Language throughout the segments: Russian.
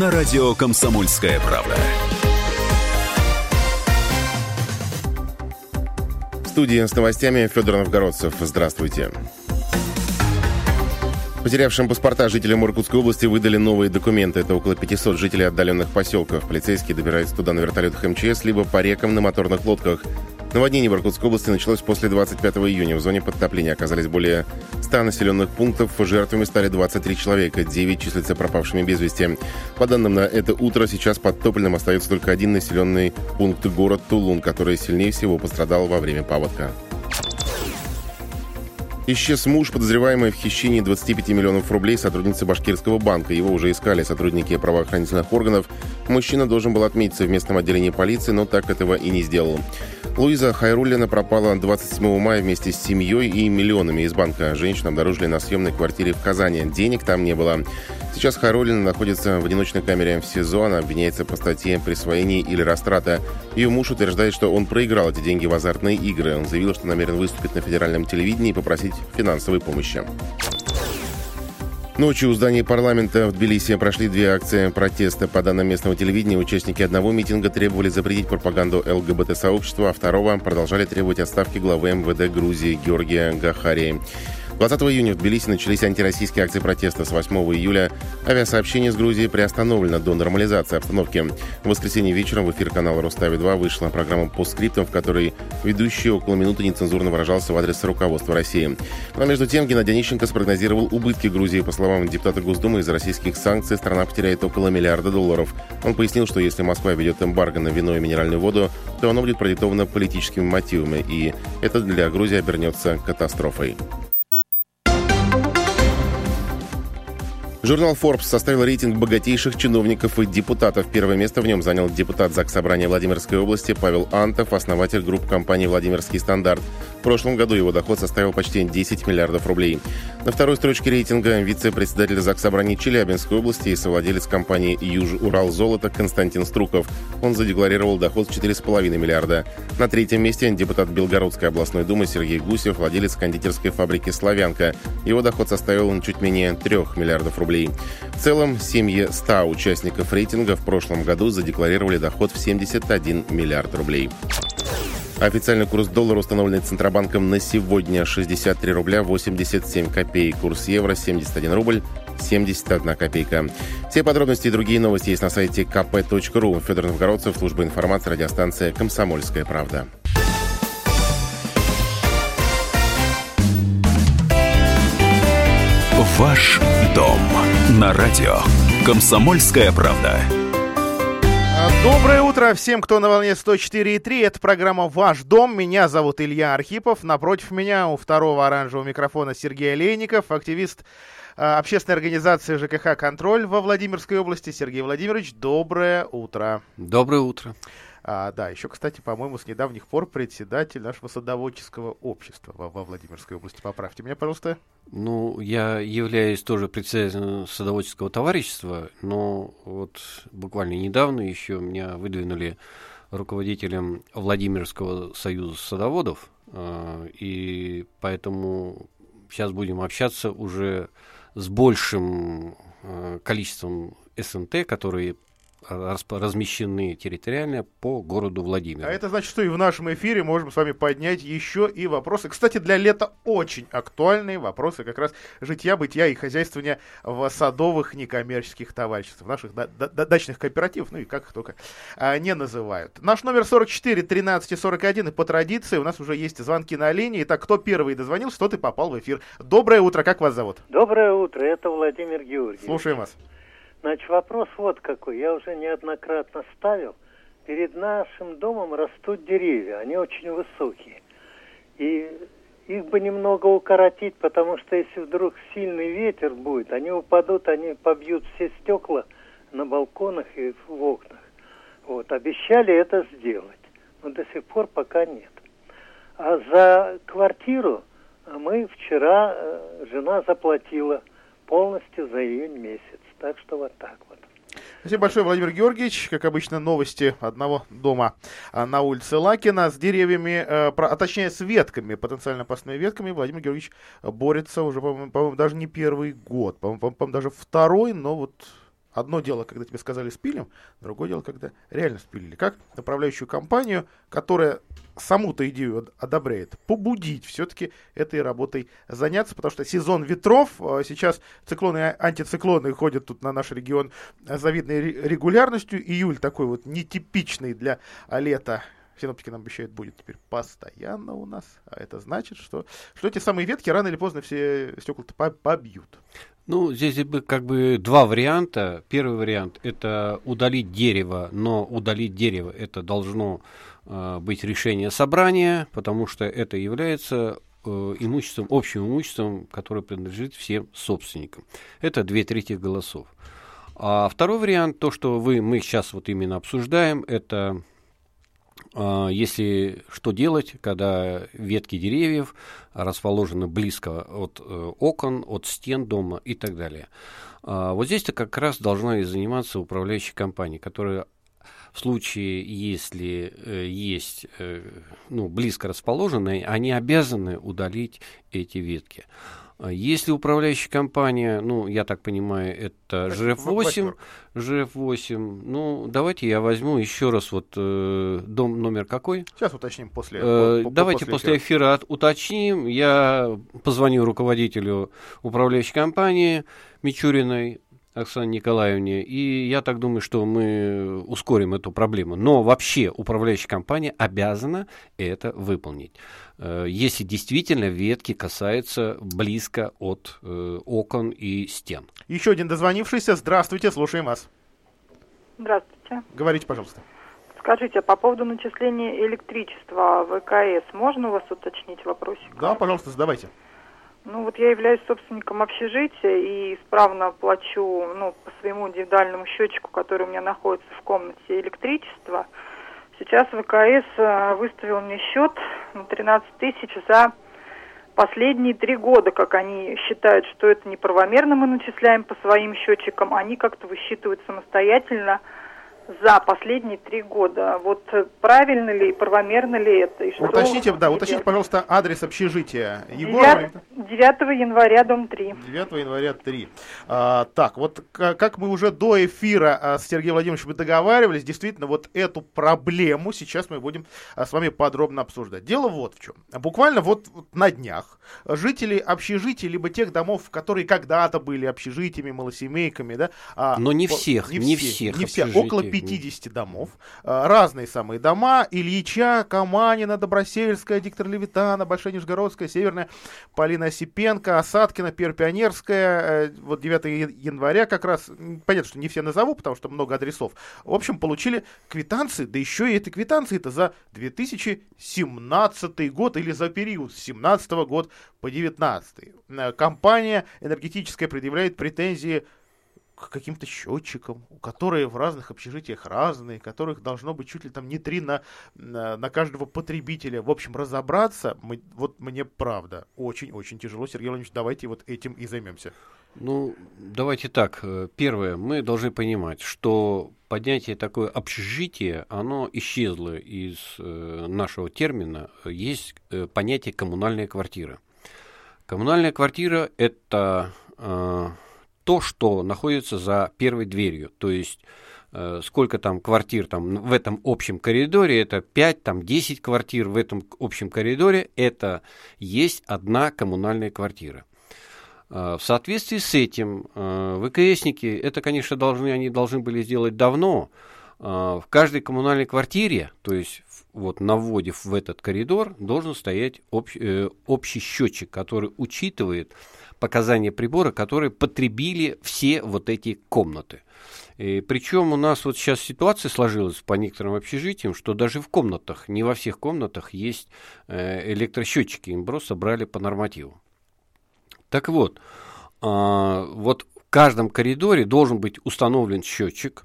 на радио «Комсомольская правда». В студии с новостями Федор Новгородцев. Здравствуйте. Потерявшим паспорта жителям Иркутской области выдали новые документы. Это около 500 жителей отдаленных поселков. Полицейские добираются туда на вертолетах МЧС, либо по рекам на моторных лодках. Наводнение в Иркутской области началось после 25 июня. В зоне подтопления оказались более 100 населенных пунктов. Жертвами стали 23 человека, 9 числятся пропавшими без вести. По данным на это утро, сейчас подтопленным остается только один населенный пункт город Тулун, который сильнее всего пострадал во время паводка. Исчез муж, подозреваемый в хищении 25 миллионов рублей сотрудницы Башкирского банка. Его уже искали сотрудники правоохранительных органов. Мужчина должен был отметиться в местном отделении полиции, но так этого и не сделал. Луиза Хайруллина пропала 27 мая вместе с семьей и миллионами из банка. Женщину обнаружили на съемной квартире в Казани. Денег там не было. Сейчас Хайруллина находится в одиночной камере в СИЗО. Она обвиняется по статье «Присвоение или растрата». Ее муж утверждает, что он проиграл эти деньги в азартные игры. Он заявил, что намерен выступить на федеральном телевидении и попросить финансовой помощи. Ночью у здания парламента в Тбилиси прошли две акции протеста. По данным местного телевидения, участники одного митинга требовали запретить пропаганду ЛГБТ-сообщества, а второго продолжали требовать отставки главы МВД Грузии Георгия Гахарии. 20 июня в Тбилиси начались антироссийские акции протеста. С 8 июля авиасообщение с Грузией приостановлено до нормализации обстановки. В воскресенье вечером в эфир канала «Рустави-2» вышла программа по скриптам, в которой ведущий около минуты нецензурно выражался в адрес руководства России. Но между тем Геннадий Онищенко спрогнозировал убытки Грузии. По словам депутата Госдумы, из-за российских санкций страна потеряет около миллиарда долларов. Он пояснил, что если Москва ведет эмбарго на вино и минеральную воду, то оно будет продиктовано политическими мотивами, и это для Грузии обернется катастрофой. Журнал Forbes составил рейтинг богатейших чиновников и депутатов. Первое место в нем занял депутат ЗАГС Собрания Владимирской области Павел Антов, основатель групп компании «Владимирский стандарт». В прошлом году его доход составил почти 10 миллиардов рублей. На второй строчке рейтинга вице-председатель ЗАГС Собрания Челябинской области и совладелец компании «Юж-Урал Золото» Константин Струков. Он задекларировал доход в 4,5 миллиарда. На третьем месте депутат Белгородской областной думы Сергей Гусев, владелец кондитерской фабрики «Славянка». Его доход составил чуть менее 3 миллиардов рублей. В целом, семьи 100 участников рейтинга в прошлом году задекларировали доход в 71 миллиард рублей. Официальный курс доллара, установленный Центробанком на сегодня 63 рубля 87 копеек. Курс евро 71 рубль 71 копейка. Все подробности и другие новости есть на сайте kp.ru. Федор Новгородцев, служба информации, радиостанция «Комсомольская правда». Ваш дом на радио. Комсомольская правда. Доброе утро всем, кто на волне 104.3. Это программа «Ваш дом». Меня зовут Илья Архипов. Напротив меня у второго оранжевого микрофона Сергей Олейников, активист а, общественной организации ЖКХ «Контроль» во Владимирской области. Сергей Владимирович, доброе утро. Доброе утро. А, да, еще, кстати, по-моему, с недавних пор председатель нашего садоводческого общества во, во Владимирской области. Поправьте меня, пожалуйста. Ну, я являюсь тоже председателем садоводческого товарищества, но вот буквально недавно еще меня выдвинули руководителем Владимирского союза садоводов, а, и поэтому сейчас будем общаться уже с большим а, количеством СНТ, которые размещены территориально по городу Владимир. А это значит, что и в нашем эфире можем с вами поднять еще и вопросы. Кстати, для лета очень актуальные вопросы как раз житья, бытия и хозяйствования в садовых некоммерческих товариществах, наших да, да, дачных кооперативов, ну и как их только а, не называют. Наш номер 44 13 41, и по традиции у нас уже есть звонки на линии. Итак, кто первый дозвонился, тот и попал в эфир. Доброе утро, как вас зовут? Доброе утро, это Владимир Георгиевич. Слушаем вас. Значит, вопрос вот какой. Я уже неоднократно ставил. Перед нашим домом растут деревья, они очень высокие. И их бы немного укоротить, потому что если вдруг сильный ветер будет, они упадут, они побьют все стекла на балконах и в окнах. Вот, обещали это сделать, но до сих пор пока нет. А за квартиру мы вчера, э, жена заплатила полностью за июнь месяц. Так что вот так вот. Спасибо большое, Владимир Георгиевич. Как обычно, новости одного дома а, на улице Лакина с деревьями, э, а точнее с ветками, потенциально опасными ветками. Владимир Георгиевич борется уже, по-моему, по даже не первый год, по-моему, по даже второй, но вот Одно дело, когда тебе сказали спилим, другое дело, когда реально спилили. Как направляющую компанию, которая саму-то идею одобряет, побудить все-таки этой работой заняться, потому что сезон ветров, э, сейчас циклоны и антициклоны ходят тут на наш регион завидной регулярностью, июль такой вот нетипичный для лета синоптики нам обещают, будет теперь постоянно у нас. А это значит, что, что эти самые ветки рано или поздно все стекла-то побьют. Ну, здесь бы как бы два варианта. Первый вариант – это удалить дерево, но удалить дерево – это должно э, быть решение собрания, потому что это является э, имуществом, общим имуществом, которое принадлежит всем собственникам. Это две трети голосов. А второй вариант, то, что вы, мы сейчас вот именно обсуждаем, это если что делать, когда ветки деревьев расположены близко от э, окон, от стен дома и так далее. А, вот здесь-то как раз должна и заниматься управляющая компания, которая в случае, если э, есть э, ну, близко расположенные, они обязаны удалить эти ветки. А если управляющая компания, ну, я так понимаю, это ЖФ-8, ЖФ-8, ну, давайте я возьму еще раз вот э, дом номер какой? Сейчас уточним после. Э, по, давайте после, после эфира. эфира уточним. Я позвоню руководителю управляющей компании Мичуриной, Оксане Николаевне, и я так думаю, что мы ускорим эту проблему. Но вообще управляющая компания обязана это выполнить. Э, если действительно ветки касаются близко от э, окон и стен. Еще один дозвонившийся. Здравствуйте, слушаем вас. Здравствуйте. Говорите, пожалуйста. Скажите, а по поводу начисления электричества в ВКС, можно у вас уточнить вопросик? Да, пожалуйста, задавайте. Ну вот я являюсь собственником общежития и исправно плачу ну, по своему индивидуальному счетчику, который у меня находится в комнате электричество. Сейчас ВКС э, выставил мне счет на 13 тысяч за последние три года, как они считают, что это неправомерно мы начисляем по своим счетчикам, они как-то высчитывают самостоятельно – за последние три года. Вот правильно ли, правомерно ли это? И что уточните, да, уточните, пожалуйста, адрес общежития. Егор 9, 9 января, дом 3. 9 января 3. А, так, вот как мы уже до эфира а, с Сергеем Владимировичем договаривались, действительно, вот эту проблему сейчас мы будем а, с вами подробно обсуждать. Дело вот в чем. Буквально вот на днях жители общежитий, либо тех домов, которые когда-то были общежитиями, малосемейками, да. А, Но не всех, не, не всех, не всех, около 50 домов, разные самые дома, Ильича, Каманина, Добросельская, Диктор Левитана, Большая Нижегородская, Северная, Полина Осипенко, Осадкина, Перпионерская, э, вот 9 января как раз, понятно, что не все назову, потому что много адресов, в общем, получили квитанции, да еще и эти квитанции это за 2017 год или за период с 17 года по 19. Э, компания энергетическая предъявляет претензии к каким-то счетчикам, которые в разных общежитиях разные, которых должно быть чуть ли там не три на, на, на каждого потребителя. В общем, разобраться, мы, вот мне правда очень-очень тяжело. Сергей Владимирович, давайте вот этим и займемся. Ну, давайте так. Э, первое, мы должны понимать, что поднятие такое общежитие, оно исчезло из э, нашего термина. Есть э, понятие коммунальная квартира. Коммунальная квартира – это то, что находится за первой дверью. То есть э, сколько там квартир там в этом общем коридоре, это 5, там 10 квартир в этом общем коридоре, это есть одна коммунальная квартира. Э, в соответствии с этим э, ВКСники, это, конечно, должны, они должны были сделать давно, в каждой коммунальной квартире, то есть вот на вводе в этот коридор, должен стоять общ, общий счетчик, который учитывает показания прибора, которые потребили все вот эти комнаты. Причем у нас вот сейчас ситуация сложилась по некоторым общежитиям, что даже в комнатах, не во всех комнатах есть э, электросчетчики, им просто брали по нормативу. Так вот, э, вот в каждом коридоре должен быть установлен счетчик,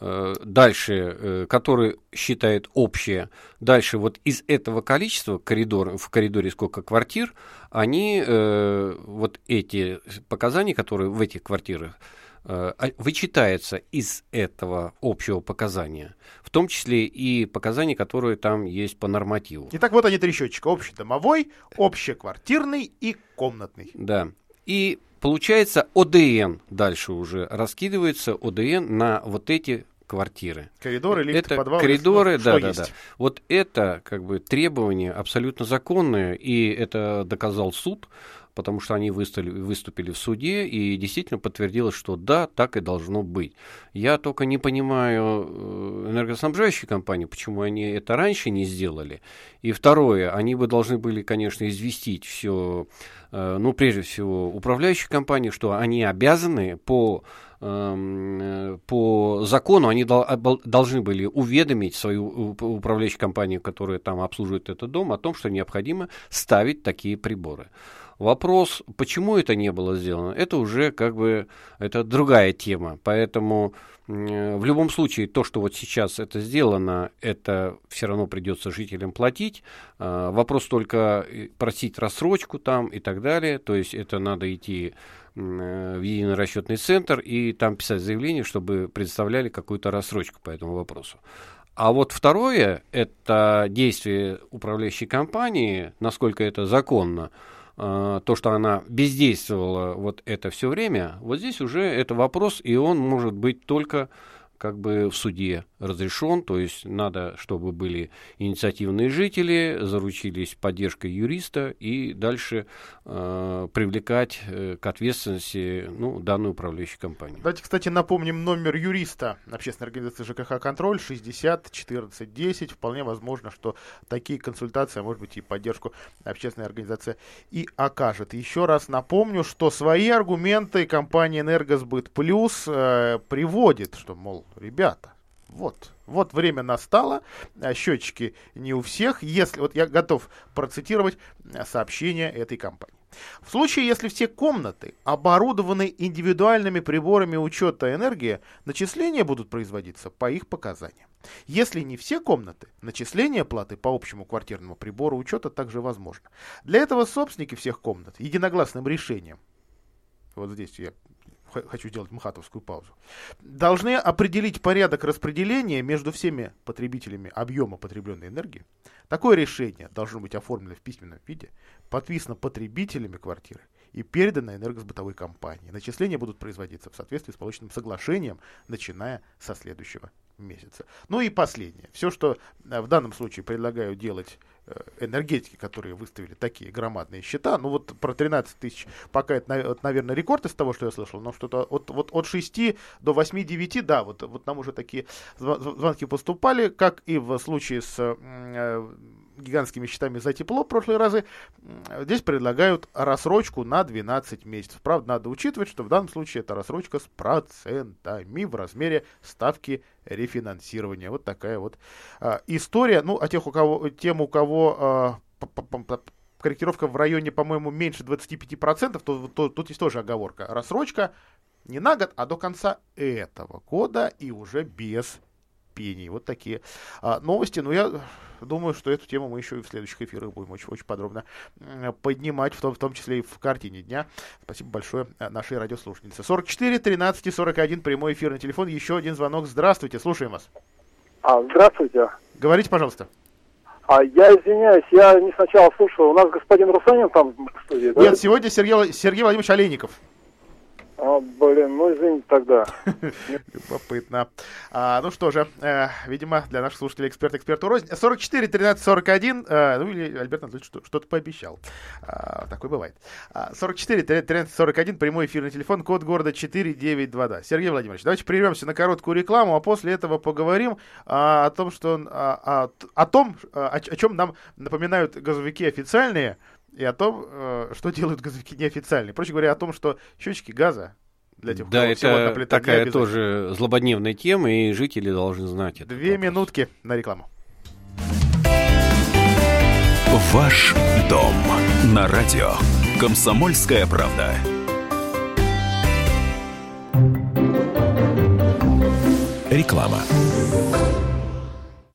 дальше, э, который считает общее, дальше вот из этого количества коридор, в коридоре сколько квартир, они, э, вот эти показания, которые в этих квартирах, а, вычитается из этого общего показания, в том числе и показания, которые там есть по нормативу. Итак, вот они три счетчика. Общедомовой, общеквартирный и комнатный. Да. И получается, ОДН дальше уже раскидывается, ОДН на вот эти квартиры. Коридоры, лифты, это подвалы. коридоры, ну, да, да, есть. да. Вот это как бы требование абсолютно законное, и это доказал суд, потому что они выступили, выступили в суде, и действительно подтвердилось, что да, так и должно быть. Я только не понимаю э, энергоснабжающие компании, почему они это раньше не сделали. И второе, они бы должны были, конечно, известить все, э, ну, прежде всего, управляющие компании, что они обязаны по эм, э, по закону они обол- должны были уведомить свою уп- управляющую компанию, которая там обслуживает этот дом, о том, что необходимо ставить такие приборы. Вопрос, почему это не было сделано, это уже как бы это другая тема. Поэтому в любом случае то, что вот сейчас это сделано, это все равно придется жителям платить. А, Вопрос только э, просить рассрочку там и так далее. То есть это надо идти в единый расчетный центр и там писать заявление, чтобы предоставляли какую-то рассрочку по этому вопросу. А вот второе, это действие управляющей компании, насколько это законно, то, что она бездействовала вот это все время, вот здесь уже это вопрос, и он может быть только как бы в суде разрешен, то есть надо, чтобы были инициативные жители, заручились поддержкой юриста и дальше э, привлекать э, к ответственности ну, данную управляющую компанию. Давайте, кстати, напомним номер юриста общественной организации ЖКХ «Контроль» 60 14 10. Вполне возможно, что такие консультации, а может быть и поддержку общественная организация и окажет. Еще раз напомню, что свои аргументы компания «Энергосбыт Плюс» э, приводит, что, мол, ребята, вот, вот время настало, а счетчики не у всех. Если, вот я готов процитировать э, сообщение этой компании. В случае, если все комнаты оборудованы индивидуальными приборами учета энергии, начисления будут производиться по их показаниям. Если не все комнаты, начисление платы по общему квартирному прибору учета также возможно. Для этого собственники всех комнат единогласным решением, вот здесь я хочу сделать мхатовскую паузу, должны определить порядок распределения между всеми потребителями объема потребленной энергии. Такое решение должно быть оформлено в письменном виде, подписано потребителями квартиры и передано энергосбытовой компании. Начисления будут производиться в соответствии с полученным соглашением, начиная со следующего месяца. Ну и последнее. Все, что э, в данном случае предлагаю делать энергетики, которые выставили такие громадные счета, ну вот про 13 тысяч пока это, наверное, рекорд из того, что я слышал, но что-то от, вот от 6 до 8-9, да, вот, вот нам уже такие звонки поступали, как и в случае с э, гигантскими счетами за тепло в прошлые разы, здесь предлагают рассрочку на 12 месяцев. Правда, надо учитывать, что в данном случае это рассрочка с процентами в размере ставки рефинансирования. Вот такая вот а, история. Ну, а тех, у кого, тем, у кого а, корректировка в районе, по-моему, меньше 25%, то, то тут есть тоже оговорка. Рассрочка не на год, а до конца этого года и уже без пений. Вот такие а, новости. Но я думаю, что эту тему мы еще и в следующих эфирах будем очень, очень подробно поднимать, в том, в том числе и в картине дня. Спасибо большое а, нашей радиослушательнице. 44 13 и 41 прямой эфирный телефон. Еще один звонок. Здравствуйте, слушаем вас. А, здравствуйте. Говорите, пожалуйста. А я извиняюсь, я не сначала слушал. У нас господин Русанин там в студии, да? Нет, сегодня Сергей, Сергей Владимирович Олейников. А, блин, ну извините тогда. Любопытно. А, ну что же, э, видимо, для наших слушателей эксперт эксперту рознь. 44 13 41, э, ну или Альберт Анатольевич что- что-то пообещал. А, такое бывает. А, 44 13 41, прямой эфирный телефон, код города 4922. Сергей Владимирович, давайте прервемся на короткую рекламу, а после этого поговорим а, о том, что а, о, о том, а, о, о чем нам напоминают газовики официальные, и о том, э, что делают газовики неофициальные. Проще говоря, о том, что счетчики газа для тех, Да, это такая тоже злободневная тема, и жители должны знать это. Две минутки на рекламу. Ваш дом на радио. Комсомольская правда. Реклама.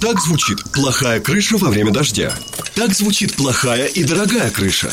Так звучит плохая крыша во время дождя. Так звучит плохая и дорогая крыша.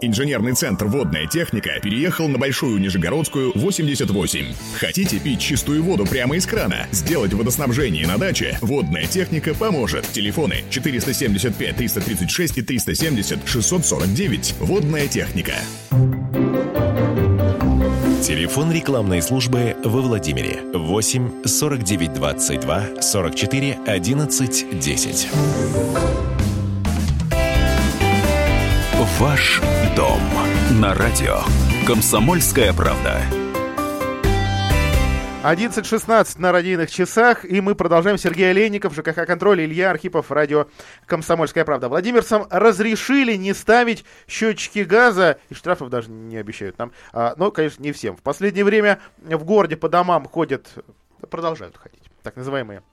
Инженерный центр «Водная техника» переехал на Большую Нижегородскую, 88. Хотите пить чистую воду прямо из крана? Сделать водоснабжение на даче? «Водная техника» поможет. Телефоны 475 336 и 370 649. «Водная техника». Телефон рекламной службы во Владимире 8 49 22 44 11 10. Ваш дом на радио. Комсомольская правда. 11.16 на радийных часах, и мы продолжаем. Сергей Олейников, ЖКХ «Контроль», Илья Архипов, радио «Комсомольская правда». Владимирцам разрешили не ставить счетчики газа, и штрафов даже не обещают нам, а, но, конечно, не всем. В последнее время в городе по домам ходят, продолжают ходить, так называемые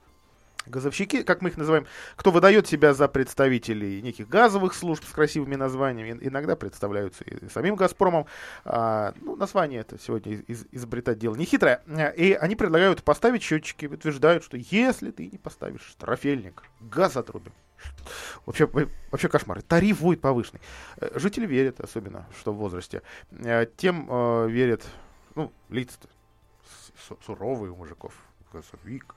газовщики, как мы их называем, кто выдает себя за представителей неких газовых служб с красивыми названиями, иногда представляются и самим «Газпромом». А, ну, название это сегодня из, изобретать дело нехитрое. И они предлагают поставить счетчики, утверждают, что если ты не поставишь штрафельник, газ отрубим. Вообще, вообще кошмар. Тариф будет повышенный. Э, жители верят, особенно, что в возрасте. Э, тем э, верят, ну, лица суровые у мужиков. Газовик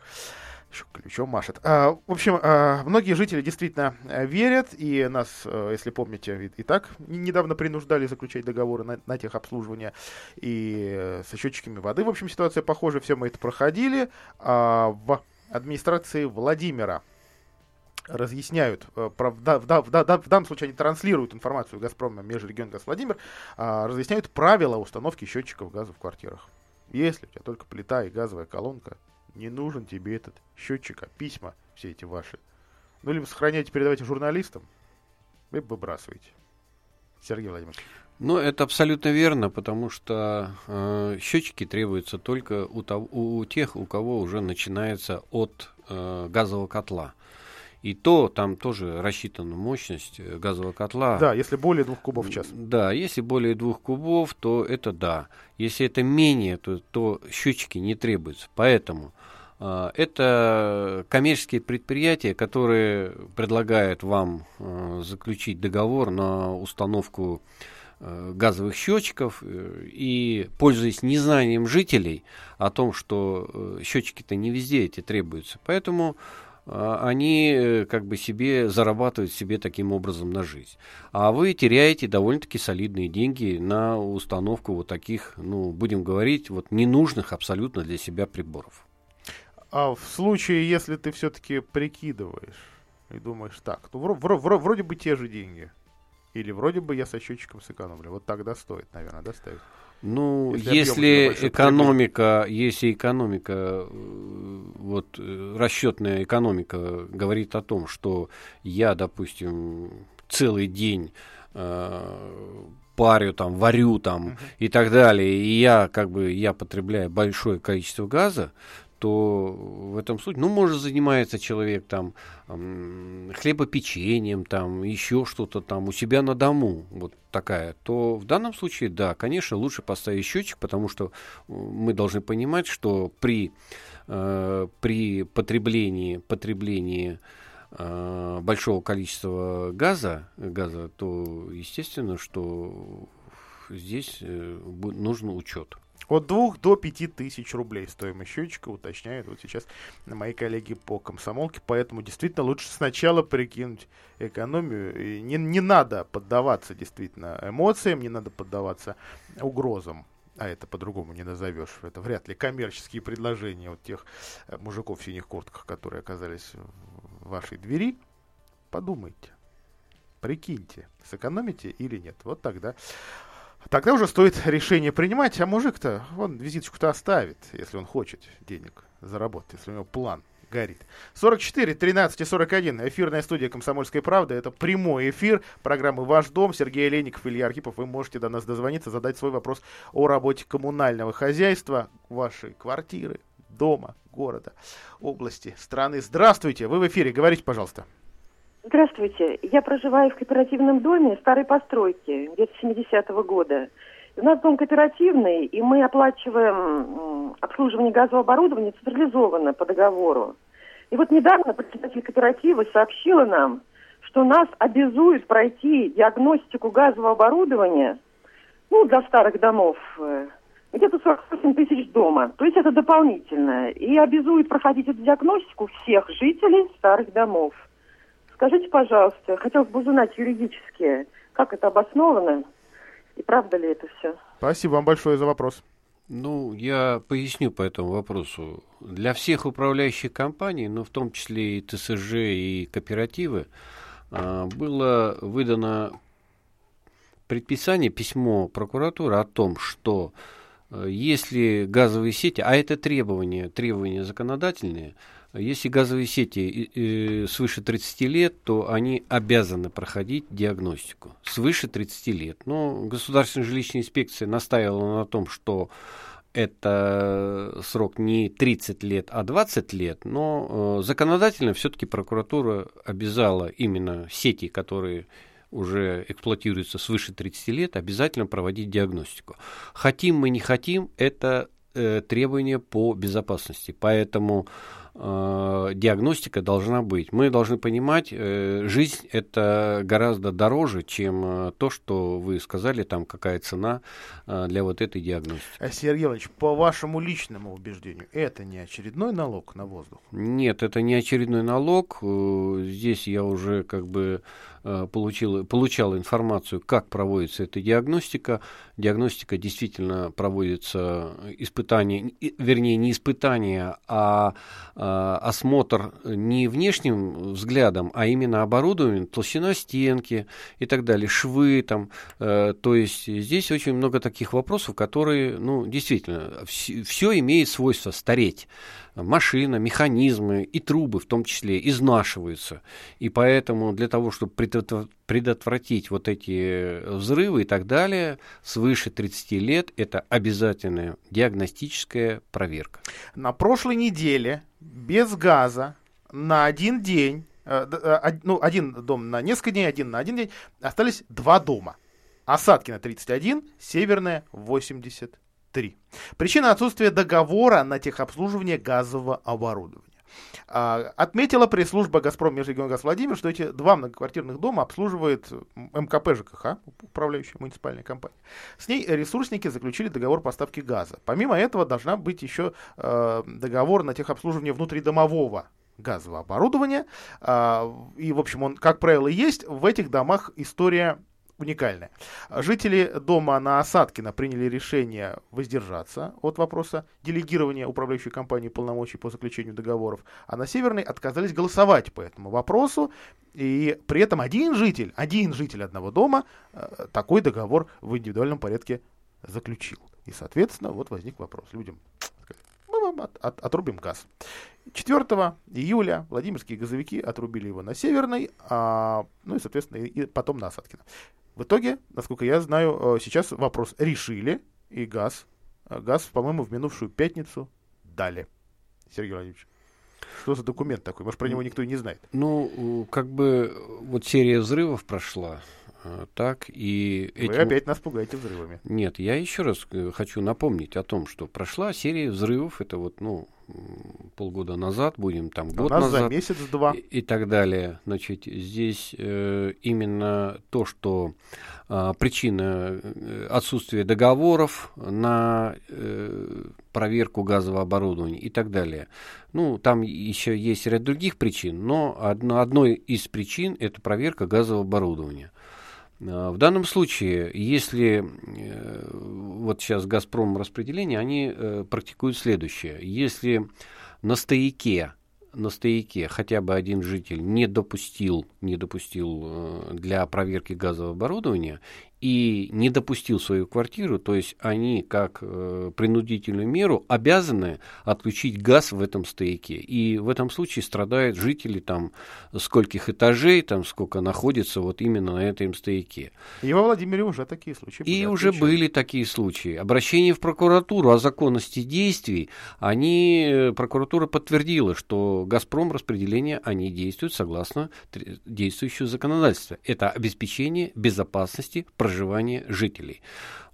еще ключом машет. А, в общем, а, многие жители действительно а, верят, и нас, а, если помните, и, так недавно принуждали заключать договоры на, на техобслуживание и а, со счетчиками воды. В общем, ситуация похожая, все мы это проходили. А, в администрации Владимира разъясняют, в, в, в, в данном случае они транслируют информацию Газпрома Межрегион Газ Владимир, а, разъясняют правила установки счетчиков газа в квартирах. Если у тебя только плита и газовая колонка, не нужен тебе этот счетчик, а письма все эти ваши. Ну, либо сохраняйте, передавайте журналистам, либо выбрасывайте. Сергей Владимирович. Ну, это абсолютно верно, потому что э, счетчики требуются только у, того, у, тех, у кого уже начинается от э, газового котла. И то там тоже рассчитана мощность э, газового котла. Да, если более двух кубов в час. Да, если более двух кубов, то это да. Если это менее, то, то счетчики не требуются. Поэтому а, это коммерческие предприятия, которые предлагают вам а, заключить договор на установку а, газовых счетчиков э, и пользуясь незнанием жителей о том, что э, счетчики-то не везде эти требуются. Поэтому они э, как бы себе зарабатывают себе таким образом на жизнь. А вы теряете довольно-таки солидные деньги на установку вот таких, ну, будем говорить, вот ненужных абсолютно для себя приборов. А в случае, если ты все-таки прикидываешь и думаешь, так, ну вро- вро- вроде бы те же деньги, или вроде бы я со счетчиком сэкономлю, вот тогда стоит, наверное, да, ставить? Ну, если, если экономика, если экономика, вот э, расчетная экономика говорит о том, что я, допустим, целый день э, парю там, варю там uh-huh. и так далее, и я как бы я потребляю большое количество газа, то в этом случае, ну, может, занимается человек там хлебопечением, там, еще что-то там у себя на дому, вот такая, то в данном случае, да, конечно, лучше поставить счетчик, потому что э, мы должны понимать, что при, э, при потреблении, потреблении э, большого количества газа, газа, то естественно, что здесь э, нужен учет. От двух до пяти тысяч рублей стоимость счетчика, уточняют вот сейчас мои коллеги по комсомолке. Поэтому действительно лучше сначала прикинуть экономию. И не, не надо поддаваться действительно эмоциям, не надо поддаваться угрозам а это по-другому не назовешь, это вряд ли коммерческие предложения вот тех э, мужиков в синих куртках, которые оказались в вашей двери, подумайте, прикиньте, сэкономите или нет. Вот тогда Тогда уже стоит решение принимать, а мужик-то, он визиточку-то оставит, если он хочет денег заработать, если у него план горит. 44, 13 и 41. Эфирная студия «Комсомольской правды». Это прямой эфир программы «Ваш дом». Сергей Олейников, Илья Архипов. Вы можете до нас дозвониться, задать свой вопрос о работе коммунального хозяйства, вашей квартиры, дома, города, области, страны. Здравствуйте, вы в эфире. Говорите, пожалуйста. Здравствуйте. Я проживаю в кооперативном доме старой постройки, где-то 70-го года. У нас дом кооперативный, и мы оплачиваем обслуживание газового оборудования централизованно по договору. И вот недавно председатель кооператива сообщила нам, что нас обязуют пройти диагностику газового оборудования, ну, для старых домов, э, где-то 48 тысяч дома. То есть это дополнительное. И обязуют проходить эту диагностику всех жителей старых домов. Скажите, пожалуйста, хотелось бы узнать юридически, как это обосновано и правда ли это все? Спасибо вам большое за вопрос. Ну, я поясню по этому вопросу. Для всех управляющих компаний, ну, в том числе и ТСЖ, и кооперативы, а, было выдано предписание, письмо прокуратуры о том, что э, если газовые сети, а это требования, требования законодательные, если газовые сети свыше 30 лет, то они обязаны проходить диагностику. Свыше 30 лет. Но Государственная жилищная инспекция настаивала на том, что это срок не 30 лет, а 20 лет, но э, законодательно все-таки прокуратура обязала именно сети, которые уже эксплуатируются свыше 30 лет, обязательно проводить диагностику. Хотим мы, не хотим, это э, требование по безопасности. Поэтому диагностика должна быть. Мы должны понимать, э, жизнь это гораздо дороже, чем э, то, что вы сказали, там какая цена э, для вот этой диагностики. Сергей Иванович, по вашему личному убеждению, это не очередной налог на воздух? Нет, это не очередной налог. Э, здесь я уже как бы Э, получил, получал информацию, как проводится эта диагностика. Диагностика действительно проводится испытание, вернее, не испытание, а, а осмотр не внешним взглядом, а именно оборудованием, толщина стенки и так далее, швы там. Э, то есть здесь очень много таких вопросов, которые, ну, действительно, все имеет свойство стареть машина, механизмы и трубы в том числе изнашиваются. И поэтому для того, чтобы предотвратить вот эти взрывы и так далее, свыше 30 лет это обязательная диагностическая проверка. На прошлой неделе без газа на один день, э, э, ну, один дом на несколько дней, один на один день, остались два дома. Осадкина 31, Северная 80 3. Причина отсутствия договора на техобслуживание газового оборудования. А, отметила пресс-служба «Газпром» Межрегионгаз Владимир, что эти два многоквартирных дома обслуживает МКП ЖКХ, управляющая муниципальная компания. С ней ресурсники заключили договор поставки газа. Помимо этого должна быть еще э, договор на техобслуживание внутридомового газового оборудования. Э, и, в общем, он, как правило, есть. В этих домах история уникальная. Жители дома на Осадкино приняли решение воздержаться от вопроса делегирования управляющей компании полномочий по заключению договоров, а на Северной отказались голосовать по этому вопросу, и при этом один житель, один житель одного дома э, такой договор в индивидуальном порядке заключил. И, соответственно, вот возник вопрос людям. Мы вам от, от, отрубим газ. 4 июля Владимирские газовики отрубили его на Северной, а, ну и, соответственно, и, и потом на Осадкино. В итоге, насколько я знаю, э, сейчас вопрос решили, и газ, э, газ, по-моему, в минувшую пятницу дали. Сергей Владимирович. Что за документ такой? Может, про него никто и не знает. Ну, как бы вот серия взрывов прошла, э, так, и... Вы этим... опять нас пугаете взрывами. Нет, я еще раз хочу напомнить о том, что прошла серия взрывов, это вот, ну, полгода назад, будем там год У нас назад. за месяц-два. И, и так далее. Значит, здесь э, именно то, что э, причина отсутствия договоров на э, проверку газового оборудования и так далее. Ну, там еще есть ряд других причин, но одно, одной из причин это проверка газового оборудования. В данном случае, если э, вот сейчас «Газпром» распределение, они э, практикуют следующее. Если на стояке, на стояке хотя бы один житель не допустил, не допустил э, для проверки газового оборудования и не допустил свою квартиру, то есть они как э, принудительную меру обязаны отключить газ в этом стояке. И в этом случае страдают жители там скольких этажей, там сколько находится вот именно на этом стояке. И во Владимире уже такие случаи И уже были такие случаи. Обращение в прокуратуру о законности действий, они, э, прокуратура подтвердила, что «Газпром» распределение, они действуют согласно действующего законодательства. Это обеспечение безопасности проживания жителей.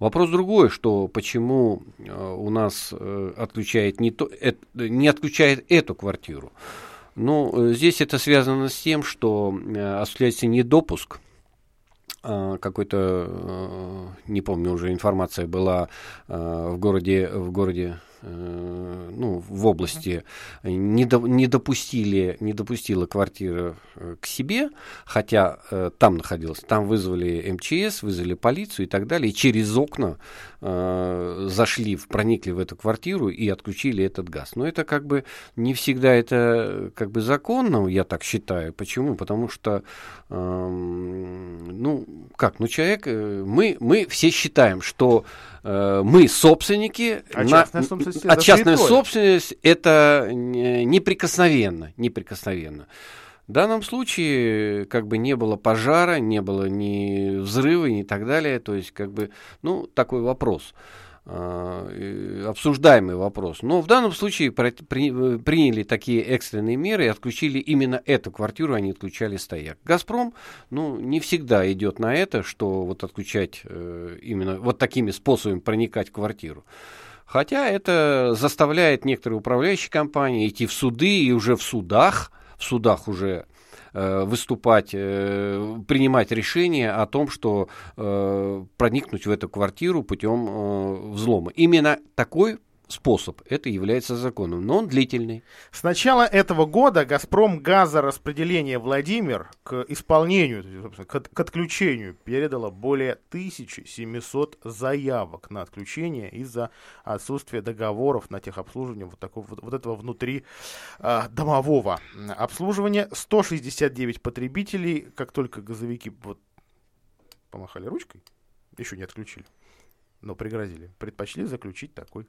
Вопрос другой, что почему э, у нас э, отключает не, то, не отключает эту квартиру. Ну, здесь это связано с тем, что осуществляется недопуск какой-то, не помню уже, информация была в городе, в городе Э, ну, в области не, до, не, допустили, не допустила квартира э, к себе, хотя э, там находилась. Там вызвали МЧС, вызвали полицию и так далее. И через окна э, зашли, проникли в эту квартиру и отключили этот газ. Но это как бы не всегда это как бы законно, я так считаю. Почему? Потому что, э, ну, как, ну, человек, мы, мы все считаем, что э, мы собственники, а на, частная собственность, а частная собственность это неприкосновенно, неприкосновенно. В данном случае как бы не было пожара, не было ни взрыва, ни так далее. То есть как бы, ну, такой вопрос обсуждаемый вопрос. Но в данном случае при, приняли такие экстренные меры и отключили именно эту квартиру, они отключали стояк. «Газпром» ну, не всегда идет на это, что вот отключать э, именно вот такими способами проникать в квартиру. Хотя это заставляет некоторые управляющие компании идти в суды и уже в судах, в судах уже э, выступать, э, принимать решение о том, что э, проникнуть в эту квартиру путем э, взлома. Именно такой способ. Это является законом, но он длительный. С начала этого года «Газпром» газораспределение Владимир к исполнению, к, отключению передало более 1700 заявок на отключение из-за отсутствия договоров на техобслуживание вот, такого, вот этого внутри э, домового обслуживания. 169 потребителей, как только газовики вот, помахали ручкой, еще не отключили но пригрозили, предпочли заключить такой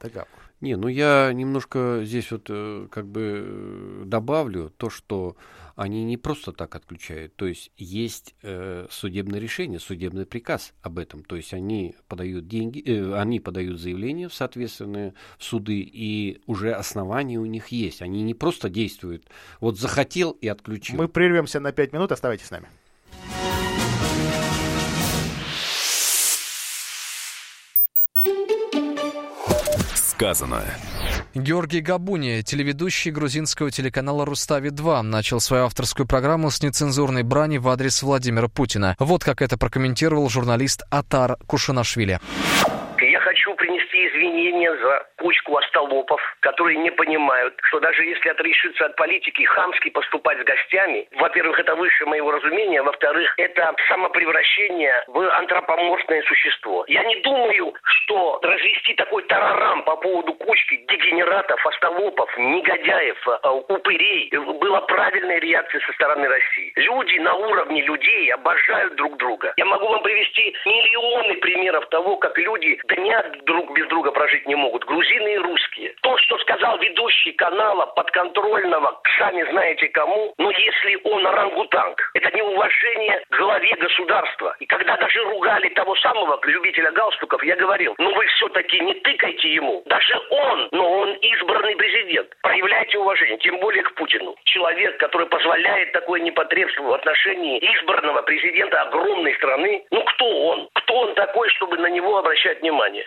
договор. Не, ну я немножко здесь вот э, как бы э, добавлю то, что они не просто так отключают, то есть есть э, судебное решение, судебный приказ об этом, то есть они подают деньги, э, они подают заявление в соответственные суды и уже основания у них есть, они не просто действуют, вот захотел и отключил. Мы прервемся на 5 минут, оставайтесь с нами. Сказано. Георгий Габуни, телеведущий грузинского телеканала «Рустави-2», начал свою авторскую программу с нецензурной брани в адрес Владимира Путина. Вот как это прокомментировал журналист Атар Кушанашвили хочу принести извинения за кучку остолопов, которые не понимают, что даже если отрешиться от политики хамски поступать с гостями, во-первых, это выше моего разумения, во-вторых, это самопревращение в антропоморфное существо. Я не думаю, что развести такой тарарам по поводу кучки дегенератов, остолопов, негодяев, э, упырей была правильной реакцией со стороны России. Люди на уровне людей обожают друг друга. Я могу вам привести миллионы примеров того, как люди дня друг без друга прожить не могут. Грузины и русские. То, что сказал ведущий канала подконтрольного, сами знаете кому, но если он орангутанг, это неуважение к главе государства. И когда даже ругали того самого любителя галстуков, я говорил, ну вы все-таки не тыкайте ему. Даже он, но он избранный президент. Проявляйте уважение, тем более к Путину. Человек, который позволяет такое непотребство в отношении избранного президента огромной страны, ну кто он? Кто он такой, чтобы на него обращать внимание?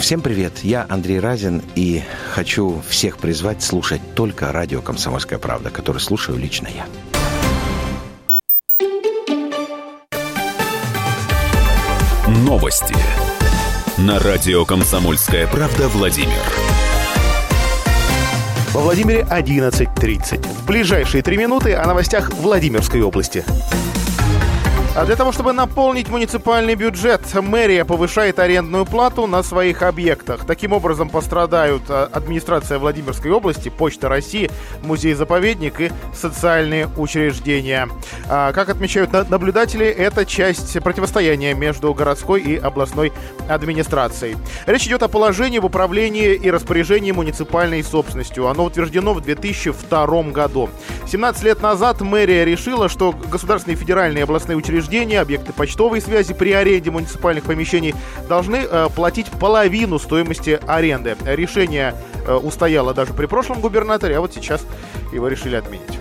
Всем привет, я Андрей Разин и хочу всех призвать слушать только радио «Комсомольская правда», который слушаю лично я. Новости. На радио «Комсомольская правда» Владимир. Во Владимире 11.30. В ближайшие три минуты о новостях Владимирской области. А для того, чтобы наполнить муниципальный бюджет, мэрия повышает арендную плату на своих объектах. Таким образом пострадают а, администрация Владимирской области, Почта России, музей-заповедник и социальные учреждения. А, как отмечают наблюдатели, это часть противостояния между городской и областной администрацией. Речь идет о положении в управлении и распоряжении муниципальной собственностью. Оно утверждено в 2002 году. 17 лет назад мэрия решила, что государственные федеральные и областные учреждения учреждения, объекты почтовой связи при аренде муниципальных помещений должны э, платить половину стоимости аренды. Решение э, устояло даже при прошлом губернаторе, а вот сейчас его решили отменить.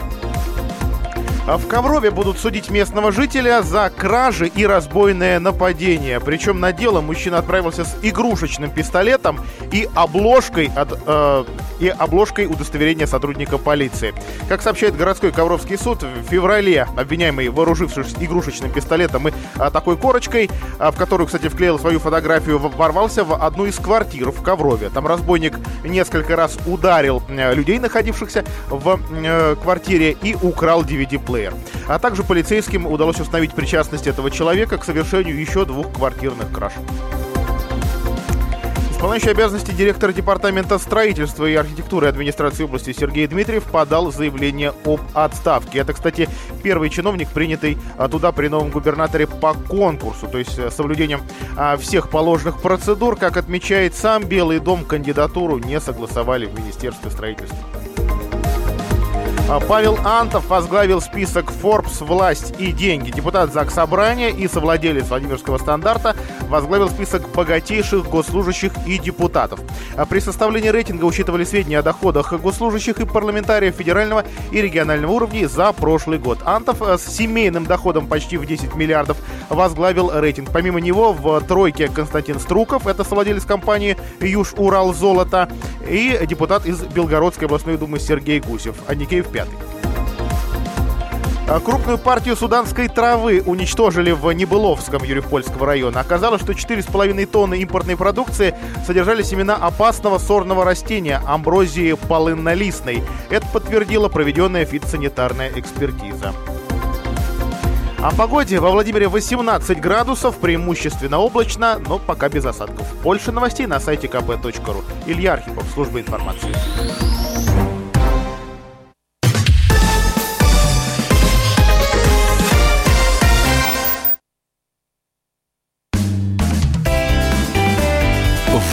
А в Коврове будут судить местного жителя за кражи и разбойное нападение. Причем на дело мужчина отправился с игрушечным пистолетом и обложкой, от, э, и обложкой удостоверения сотрудника полиции. Как сообщает городской Ковровский суд, в феврале обвиняемый, вооружившись игрушечным пистолетом и а, такой корочкой, а, в которую, кстати, вклеил свою фотографию, ворвался в одну из квартир в Коврове. Там разбойник несколько раз ударил э, людей, находившихся в э, квартире, и украл DVD-плеер ФБР. А также полицейским удалось установить причастность этого человека к совершению еще двух квартирных краж. Исполняющий обязанности директора Департамента строительства и архитектуры администрации области Сергей Дмитриев подал заявление об отставке. Это, кстати, первый чиновник, принятый а, туда при новом губернаторе по конкурсу, то есть э, с соблюдением а, всех положенных процедур. Как отмечает сам Белый дом, кандидатуру не согласовали в Министерстве строительства. А Павел Антов возглавил список Forbes «Власть и деньги». Депутат ЗАГС Собрания и совладелец Владимирского стандарта возглавил список богатейших госслужащих и депутатов. А При составлении рейтинга учитывали сведения о доходах госслужащих и парламентариев федерального и регионального уровней за прошлый год. Антов э, с семейным доходом почти в 10 миллиардов возглавил рейтинг. Помимо него в тройке Константин Струков, это совладелец компании «Юж Урал Золото», и депутат из Белгородской областной думы Сергей Гусев. А Никеев А крупную партию суданской травы уничтожили в Небыловском Юрьев-Польского района. Оказалось, что 4,5 тонны импортной продукции содержали семена опасного сорного растения амброзии полыннолистной. Это подтвердила проведенная фитосанитарная экспертиза. О погоде во Владимире 18 градусов, преимущественно облачно, но пока без осадков. Больше новостей на сайте kp.ru. Илья Архипов, служба информации.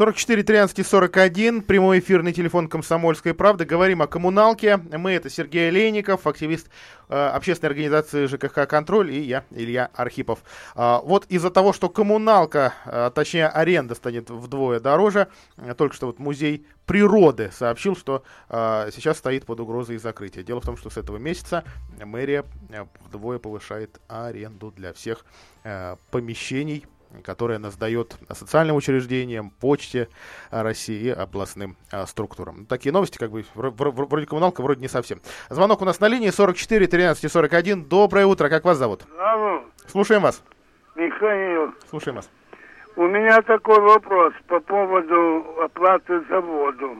44 13 41, прямой эфирный телефон «Комсомольской правды». Говорим о коммуналке. Мы — это Сергей Олейников, активист э, общественной организации ЖКХ «Контроль» и я, Илья Архипов. Э, вот из-за того, что коммуналка, э, точнее аренда станет вдвое дороже, э, только что вот музей природы сообщил, что сейчас стоит под угрозой закрытия. Дело в том, что с этого месяца мэрия вдвое повышает аренду для всех помещений которая она сдает социальным учреждениям, почте России и областным а, структурам. Такие новости, как бы, вроде коммуналка, вроде не совсем. Звонок у нас на линии 44 13 41. Доброе утро, как вас зовут? Алло. Слушаем вас. Михаил. Слушаем вас. У меня такой вопрос по поводу оплаты за воду.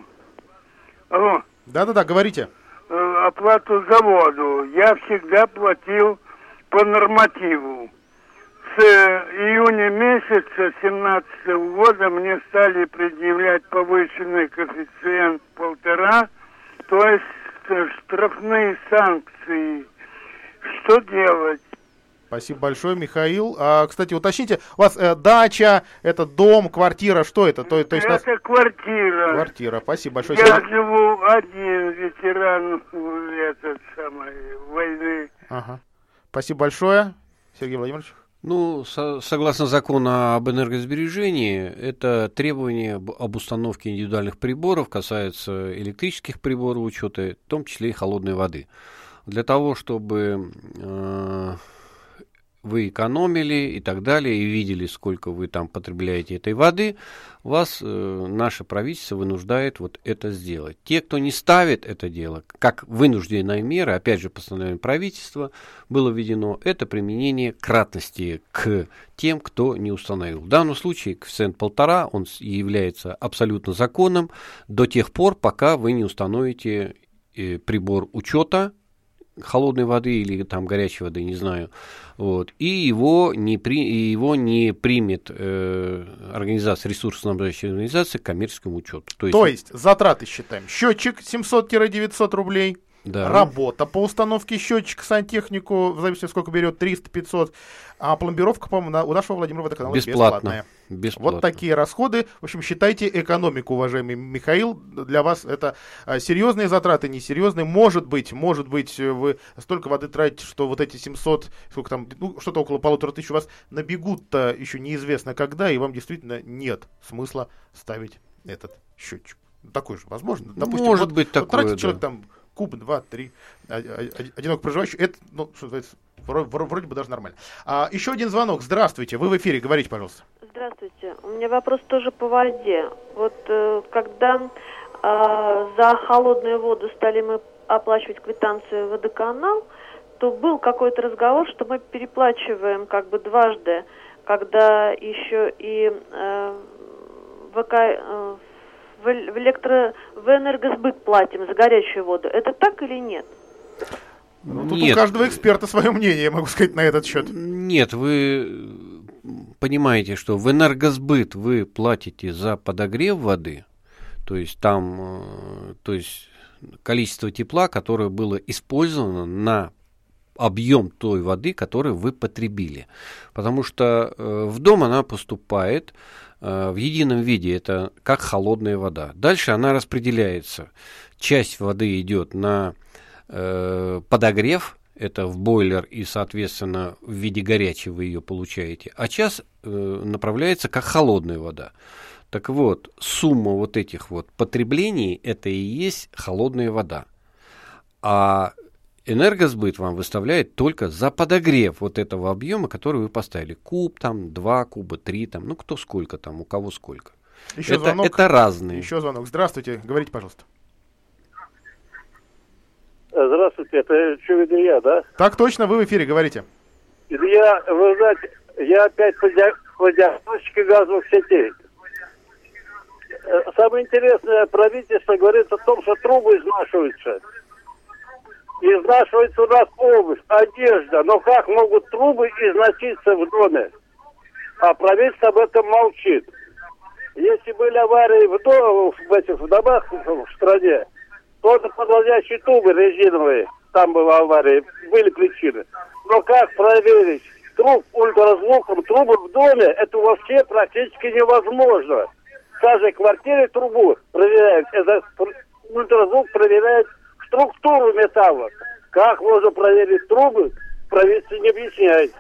Алло. Да-да-да, говорите. Э, оплату за воду я всегда платил по нормативу июня месяца 17 года мне стали предъявлять повышенный коэффициент полтора, то есть штрафные санкции. Что делать? Спасибо большое, Михаил. А, кстати, уточните, у вас э, дача, это дом, квартира, что это? То, то есть это нас... квартира. Квартира, спасибо большое. Я Сергей- живу один, ветеран этот самой войны. Ага. Спасибо большое, Сергей Владимирович. Ну, со- согласно закону об энергосбережении, это требование об, установке индивидуальных приборов касается электрических приборов учета, в том числе и холодной воды. Для того, чтобы э, вы экономили и так далее, и видели, сколько вы там потребляете этой воды, вас э, наше правительство вынуждает вот это сделать. Те, кто не ставит это дело, как вынужденная мера, опять же, постановление правительства было введено, это применение кратности к тем, кто не установил. В данном случае коэффициент полтора, он является абсолютно законным до тех пор, пока вы не установите э, прибор учета холодной воды или там горячей воды, не знаю, вот, и его не, при, и его не примет э, организация, ресурсоснабжающая организация к коммерческому учету. То есть, затраты считаем. Счетчик 700-900 рублей. Да. Работа по установке счетчика, сантехнику, в зависимости сколько берет, 300-500. А пломбировка, по-моему, у нашего Владимира Водоканала Бесплатно. бесплатная. Бесплатно. Вот такие расходы. В общем, считайте экономику, уважаемый Михаил. Для вас это а, серьезные затраты, несерьезные. Может быть, может быть, вы столько воды тратите, что вот эти 700, сколько там, ну, что-то около полутора тысяч у вас набегут-то еще неизвестно когда, и вам действительно нет смысла ставить этот счетчик. Такой же, возможно. Допустим, Может вот- быть вот такое, тратит да. человек там куб, два, три, одиноко проживающий, это, ну, что называется, вро- вро- вроде бы даже нормально. А, еще один звонок. Здравствуйте, вы в эфире, говорите, пожалуйста. Здравствуйте. У меня вопрос тоже по воде. Вот э, когда э, за холодную воду стали мы оплачивать квитанцию водоканал, то был какой-то разговор, что мы переплачиваем как бы дважды, когда еще и э, ВК, э, в, эл- в электро в энергосбыт платим за горячую воду. Это так или нет? Ну, тут Нет. у каждого эксперта свое мнение, я могу сказать, на этот счет. Нет, вы понимаете, что в энергосбыт вы платите за подогрев воды, то есть там, э, то есть количество тепла, которое было использовано на объем той воды, которую вы потребили. Потому что э, в дом она поступает в едином виде, это как холодная вода. Дальше она распределяется. Часть воды идет на э, подогрев, это в бойлер, и, соответственно, в виде горячей вы ее получаете, а часть э, направляется как холодная вода. Так вот, сумма вот этих вот потреблений, это и есть холодная вода. А энергосбыт вам выставляет только за подогрев вот этого объема, который вы поставили. Куб там, два куба, три там, ну кто сколько там, у кого сколько. Еще это, звонок. это разные. Еще звонок. Здравствуйте, говорите, пожалуйста. Здравствуйте, это что, Илья, да? Так точно, вы в эфире, говорите. Илья, вы знаете, я опять по, диаг- по диагностике газовых сетей. Э, Самое интересное, правительство говорит о том, что трубы изнашиваются. Изнашивается у нас обувь, одежда. Но как могут трубы износиться в доме? А правительство об этом молчит. Если были аварии в, дом, в этих в домах в стране, то это подводящие трубы резиновые. Там была авария, были причины. Но как проверить труб ультразвуком, трубы в доме, это вообще практически невозможно. В каждой квартире трубу проверяют. Это ультразвук проверяет структуру металла. Как можно проверить трубы, правительство не объясняет.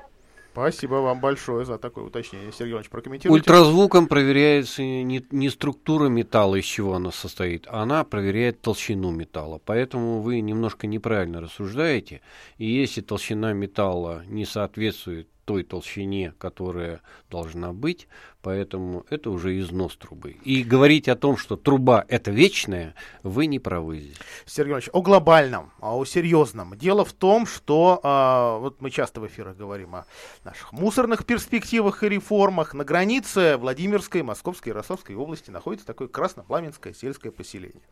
Спасибо вам большое за такое уточнение. Сергей Иванович, прокомментируйте. Ультразвуком проверяется не, не структура металла, из чего она состоит, а она проверяет толщину металла. Поэтому вы немножко неправильно рассуждаете. И если толщина металла не соответствует той толщине, которая должна быть, поэтому это уже износ трубы. И говорить о том, что труба это вечная, вы не правы здесь. Сергей Иванович, о глобальном, а о серьезном. Дело в том, что а, вот мы часто в эфирах говорим о наших мусорных перспективах и реформах. На границе Владимирской, Московской и Ростовской области находится такое краснопламенское сельское поселение.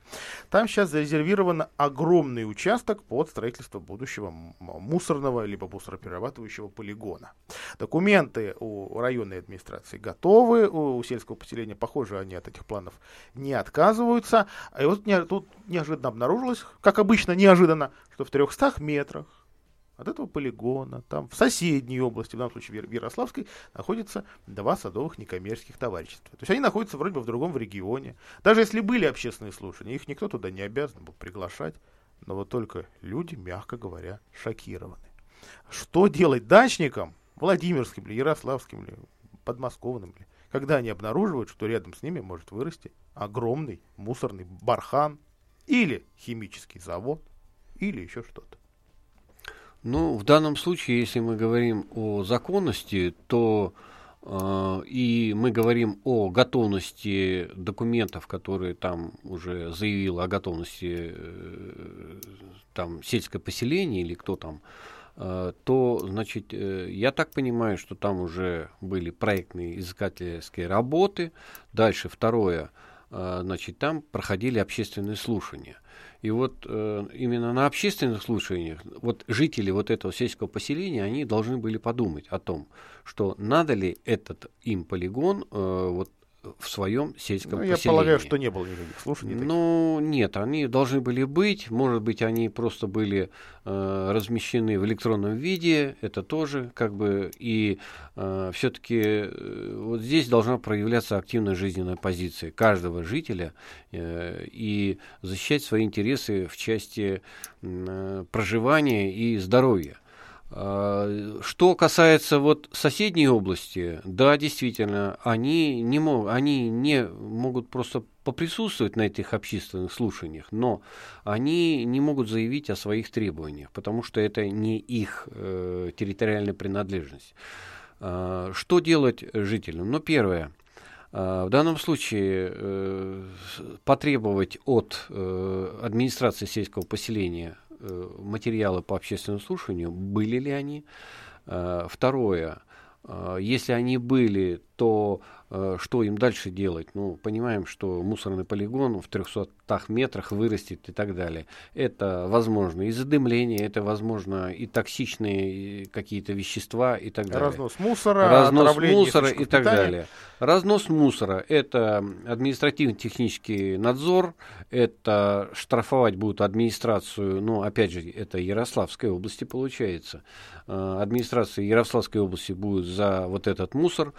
Там сейчас зарезервирован огромный участок под строительство будущего мусорного либо мусороперерабатывающего полигона. Документы у районной администрации готовы. Готовы, у, сельского поселения, похоже, они от этих планов не отказываются. И вот не, тут неожиданно обнаружилось, как обычно неожиданно, что в 300 метрах от этого полигона, там в соседней области, в данном случае в Ярославской, находятся два садовых некоммерческих товарищества. То есть они находятся вроде бы в другом в регионе. Даже если были общественные слушания, их никто туда не обязан был приглашать. Но вот только люди, мягко говоря, шокированы. Что делать дачникам, Владимирским или Ярославским или подмосковным, или, когда они обнаруживают, что рядом с ними может вырасти огромный мусорный бархан или химический завод, или еще что-то. Ну, в данном случае, если мы говорим о законности, то э, и мы говорим о готовности документов, которые там уже заявил о готовности э, там сельское поселение или кто там, э, то, значит, э, я так понимаю, что там уже были проектные изыскательские работы. Дальше второе, э, значит, там проходили общественные слушания – и вот э, именно на общественных слушаниях вот жители вот этого сельского поселения, они должны были подумать о том, что надо ли этот им полигон э, вот в своем сельском ну, поселении. Я полагаю, что не было никаких слушаний. Ну, нет, они должны были быть. Может быть, они просто были э, размещены в электронном виде. Это тоже как бы... И э, все-таки э, вот здесь должна проявляться активная жизненная позиция каждого жителя э, и защищать свои интересы в части э, проживания и здоровья. А, что касается вот соседней области, да, действительно, они не, мог, они не могут просто поприсутствовать на этих общественных слушаниях, но они не могут заявить о своих требованиях, потому что это не их э, территориальная принадлежность. Э, что делать жителям? Ну, первое. Э, в данном случае э, потребовать от э, администрации сельского поселения материалы по общественному слушанию, были ли они. Э, второе, э, если они были, то что им дальше делать? Ну, понимаем, что мусорный полигон в 300 метрах вырастет и так далее. Это возможно и задымление, это возможно и токсичные какие-то вещества и так далее. Разнос мусора, Разнос мусора и так далее. Разнос мусора – это административно-технический надзор, это штрафовать будут администрацию, ну, опять же, это Ярославской области получается. Администрация Ярославской области будет за вот этот мусор.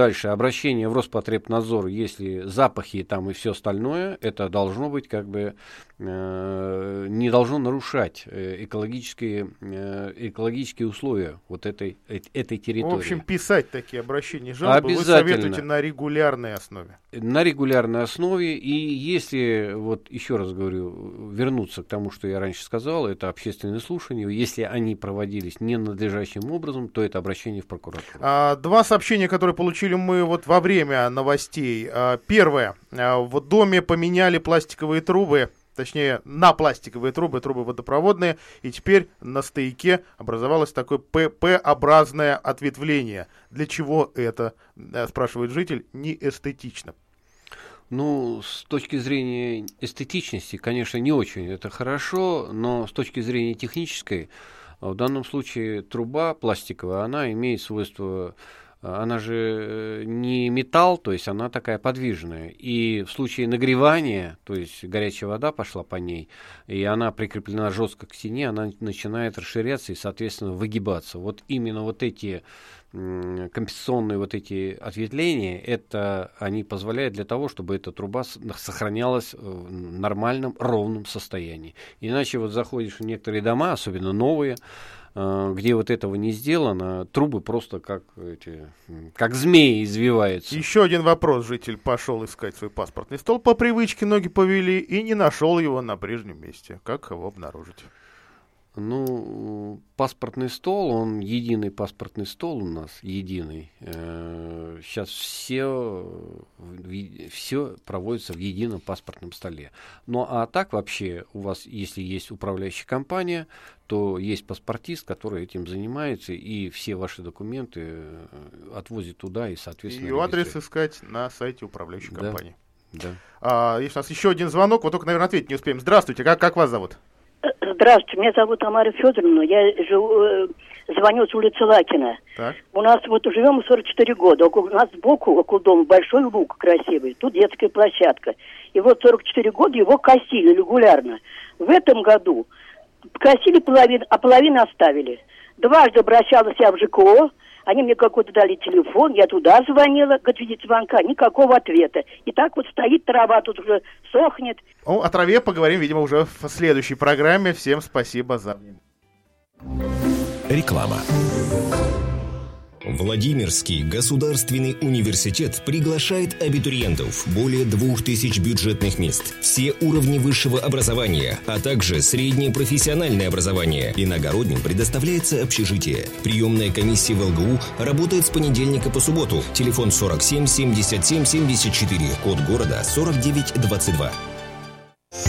Дальше обращение в Роспотребнадзор, если запахи там и все остальное, это должно быть как бы э, не должно нарушать э, экологические, э, экологические условия вот этой, этой территории. В общем, писать такие обращения жалобы вы советуете на регулярной основе? На регулярной основе. И если, вот еще раз говорю, вернуться к тому, что я раньше сказал, это общественные слушания, если они проводились ненадлежащим образом, то это обращение в прокуратуру. А, два сообщения, которые получили получили мы вот во время новостей. А, первое. А, в доме поменяли пластиковые трубы точнее, на пластиковые трубы, трубы водопроводные, и теперь на стояке образовалось такое ПП-образное ответвление. Для чего это, э, спрашивает житель, не эстетично? Ну, с точки зрения эстетичности, конечно, не очень это хорошо, но с точки зрения технической, в данном случае труба пластиковая, она имеет свойство она же э, не металл, то есть она такая подвижная. И в случае нагревания, то есть горячая вода пошла по ней, и она прикреплена жестко к стене, она начинает расширяться и, соответственно, выгибаться. Вот именно вот эти компенсационные вот эти ответвления, это они позволяют для того, чтобы эта труба сохранялась в нормальном, ровном состоянии. Иначе вот заходишь в некоторые дома, особенно новые, где вот этого не сделано, трубы просто как эти, как змеи извиваются. Еще один вопрос. Житель пошел искать свой паспортный стол по привычке, ноги повели и не нашел его на прежнем месте. Как его обнаружить? Ну, паспортный стол, он единый паспортный стол у нас, единый. Сейчас э, все, все проводится в едином паспортном столе. Ну, а так вообще у вас, если есть управляющая компания, то есть паспортист, который этим занимается, и все ваши документы э, отвозит туда и, соответственно... И адрес искать на сайте управляющей да. компании. Да. А, есть у нас еще один звонок, вот только, наверное, ответить не успеем. Здравствуйте, как, как вас зовут? Здравствуйте, меня зовут Тамара Федоровна, я живу, э, Звоню с улицы Лакина. Так. У нас вот живем мы 44 года. Около, у нас сбоку, около дома, большой луг красивый. Тут детская площадка. И вот 44 года его косили регулярно. В этом году косили половину, а половину оставили. Дважды обращалась я в ЖКО, они мне какой-то дали телефон, я туда звонила, говорит, видите, звонка, никакого ответа. И так вот стоит трава, тут уже сохнет. Ну, о траве поговорим, видимо, уже в следующей программе. Всем спасибо за. Реклама. Владимирский государственный университет приглашает абитуриентов. Более двух тысяч бюджетных мест. Все уровни высшего образования, а также среднее профессиональное образование. Иногородним предоставляется общежитие. Приемная комиссия в ЛГУ работает с понедельника по субботу. Телефон 47 77 74. Код города 4922.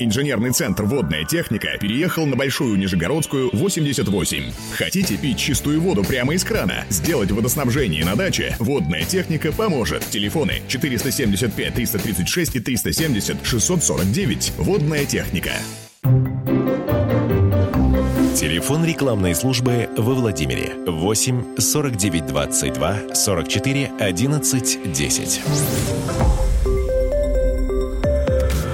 Инженерный центр «Водная техника» переехал на Большую Нижегородскую, 88. Хотите пить чистую воду прямо из крана? Сделать водоснабжение на даче? «Водная техника» поможет. Телефоны 475 336 и 370 649. «Водная техника». Телефон рекламной службы во Владимире 8 49 22 44 11 10.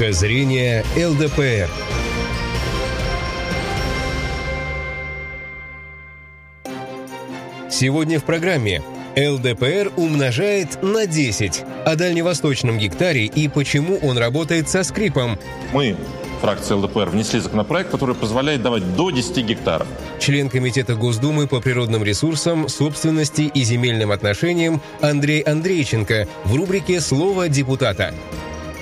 Точка зрения ЛДПР. Сегодня в программе ЛДПР умножает на 10 о дальневосточном гектаре и почему он работает со скрипом. Мы, фракция ЛДПР, внесли законопроект, который позволяет давать до 10 гектаров. Член Комитета Госдумы по природным ресурсам, собственности и земельным отношениям Андрей Андрейченко в рубрике «Слово депутата».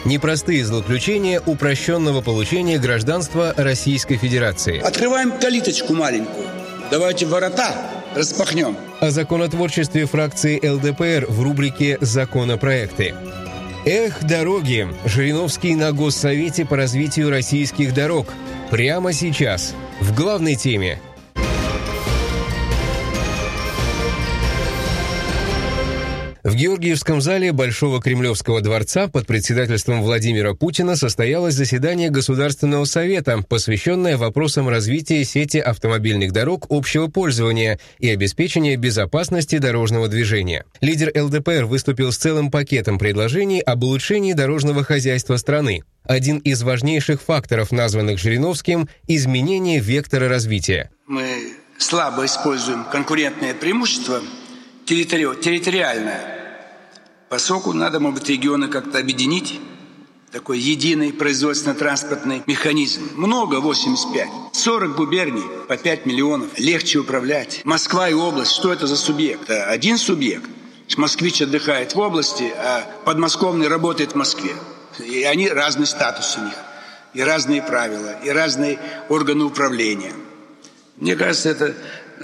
Непростые злоключения упрощенного получения гражданства Российской Федерации. Открываем калиточку маленькую. Давайте ворота распахнем. О законотворчестве фракции ЛДПР в рубрике «Законопроекты». Эх, дороги! Жириновский на Госсовете по развитию российских дорог. Прямо сейчас. В главной теме. В Георгиевском зале Большого Кремлевского дворца под председательством Владимира Путина состоялось заседание Государственного совета, посвященное вопросам развития сети автомобильных дорог общего пользования и обеспечения безопасности дорожного движения. Лидер ЛДПР выступил с целым пакетом предложений об улучшении дорожного хозяйства страны. Один из важнейших факторов, названных Жириновским – изменение вектора развития. Мы слабо используем конкурентное преимущество территори- территориальное. Поскольку надо, может быть, регионы как-то объединить, такой единый производственно-транспортный механизм. Много, 85. 40 губерний по 5 миллионов. Легче управлять. Москва и область, что это за субъект? Один субъект. Москвич отдыхает в области, а подмосковный работает в Москве. И они разный статус у них. И разные правила, и разные органы управления. Мне кажется, это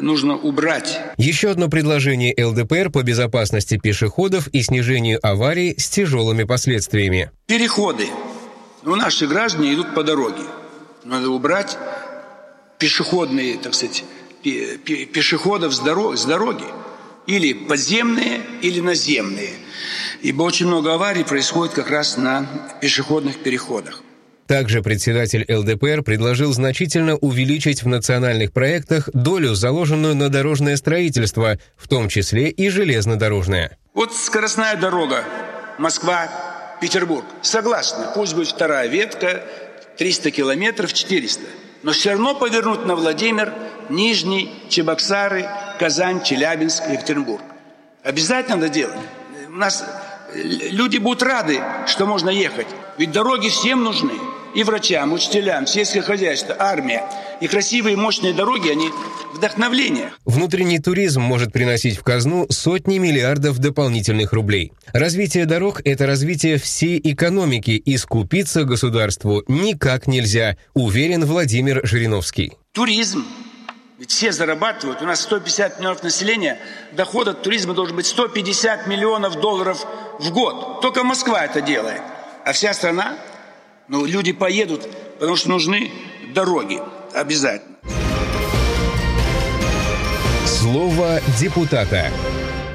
нужно убрать. Еще одно предложение ЛДПР по безопасности пешеходов и снижению аварий с тяжелыми последствиями. Переходы. Ну, наши граждане идут по дороге. Надо убрать пешеходные, так сказать, пе- пе- пешеходов с, дорог, с дороги. Или подземные, или наземные. Ибо очень много аварий происходит как раз на пешеходных переходах. Также председатель ЛДПР предложил значительно увеличить в национальных проектах долю, заложенную на дорожное строительство, в том числе и железнодорожное. Вот скоростная дорога Москва-Петербург. Согласна, пусть будет вторая ветка, 300 километров, 400. Но все равно повернуть на Владимир, Нижний, Чебоксары, Казань, Челябинск, Екатеринбург. Обязательно надо делать. У нас люди будут рады, что можно ехать. Ведь дороги всем нужны. И врачам, учителям, сельское хозяйство, армия. И красивые мощные дороги, они вдохновление. Внутренний туризм может приносить в казну сотни миллиардов дополнительных рублей. Развитие дорог – это развитие всей экономики, и скупиться государству никак нельзя, уверен Владимир Жириновский. Туризм. Ведь все зарабатывают. У нас 150 миллионов населения. Доход от туризма должен быть 150 миллионов долларов в год. Только Москва это делает. А вся страна ну, люди поедут, потому что нужны дороги. Обязательно. Слово депутата.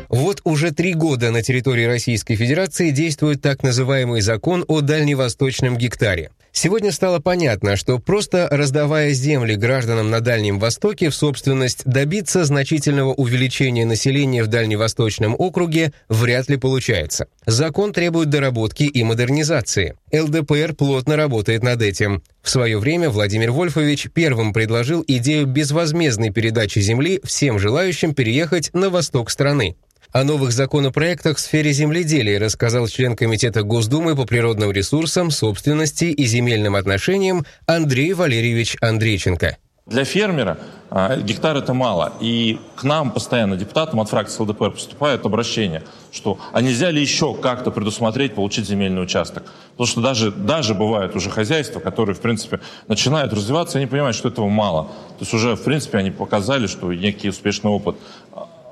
Вот уже три года на территории Российской Федерации действует так называемый закон о дальневосточном гектаре. Сегодня стало понятно, что просто раздавая земли гражданам на Дальнем Востоке в собственность добиться значительного увеличения населения в Дальневосточном округе вряд ли получается. Закон требует доработки и модернизации. ЛДПР плотно работает над этим. В свое время Владимир Вольфович первым предложил идею безвозмездной передачи земли всем желающим переехать на восток страны. О новых законопроектах в сфере земледелия рассказал член Комитета Госдумы по природным ресурсам, собственности и земельным отношениям Андрей Валерьевич Андрейченко. Для фермера а, гектар это мало. И к нам постоянно депутатам от фракции ЛДПР поступает обращение, что а нельзя ли еще как-то предусмотреть получить земельный участок? Потому что даже, даже бывают уже хозяйства, которые, в принципе, начинают развиваться, и они понимают, что этого мало. То есть уже, в принципе, они показали, что некий успешный опыт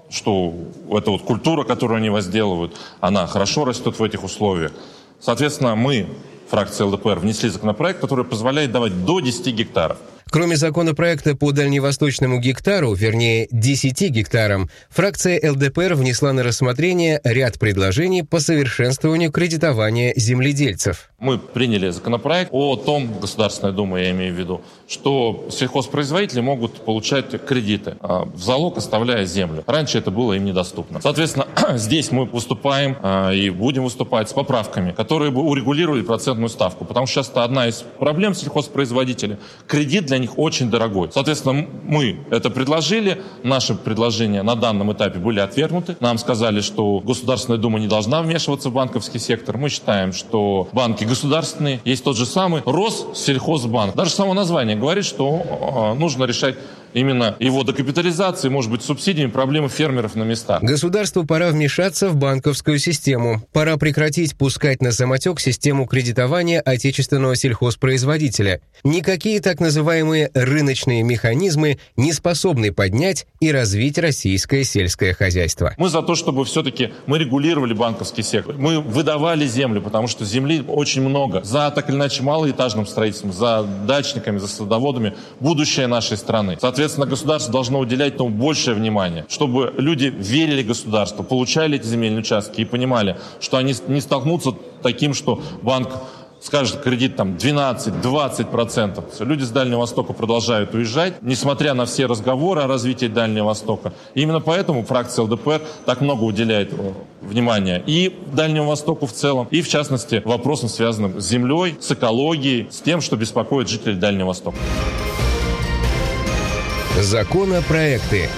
что эта вот культура, которую они возделывают, она хорошо растет в этих условиях. Соответственно, мы, фракция ЛДПР, внесли законопроект, который позволяет давать до 10 гектаров. Кроме законопроекта по дальневосточному гектару, вернее 10 гектарам, фракция ЛДПР внесла на рассмотрение ряд предложений по совершенствованию кредитования земледельцев. Мы приняли законопроект о том, Государственная Дума я имею в виду, что сельхозпроизводители могут получать кредиты, а, в залог оставляя землю. Раньше это было им недоступно. Соответственно, здесь мы выступаем а, и будем выступать с поправками, которые бы урегулировали процентную ставку, потому что сейчас одна из проблем сельхозпроизводителей. Кредит для них очень дорогой. Соответственно, мы это предложили, наши предложения на данном этапе были отвергнуты. Нам сказали, что Государственная Дума не должна вмешиваться в банковский сектор. Мы считаем, что банки государственные, есть тот же самый Россельхозбанк. Даже само название говорит, что э, нужно решать именно его докапитализации, может быть, субсидиями проблемы фермеров на местах. Государству пора вмешаться в банковскую систему. Пора прекратить пускать на самотек систему кредитования отечественного сельхозпроизводителя. Никакие так называемые рыночные механизмы не способны поднять и развить российское сельское хозяйство. Мы за то, чтобы все-таки мы регулировали банковский сектор. Мы выдавали землю, потому что земли очень много. За так или иначе малоэтажным строительством, за дачниками, за садоводами будущее нашей страны. Соответственно, государство должно уделять этому большее внимание, чтобы люди верили государству, получали эти земельные участки и понимали, что они не столкнутся таким, что банк скажет кредит там 12-20%. Люди с Дальнего Востока продолжают уезжать, несмотря на все разговоры о развитии Дальнего Востока. И именно поэтому фракция ЛДПР так много уделяет э, внимания и Дальнему Востоку в целом, и в частности вопросам, связанным с землей, с экологией, с тем, что беспокоит жителей Дальнего Востока. Законопроекты.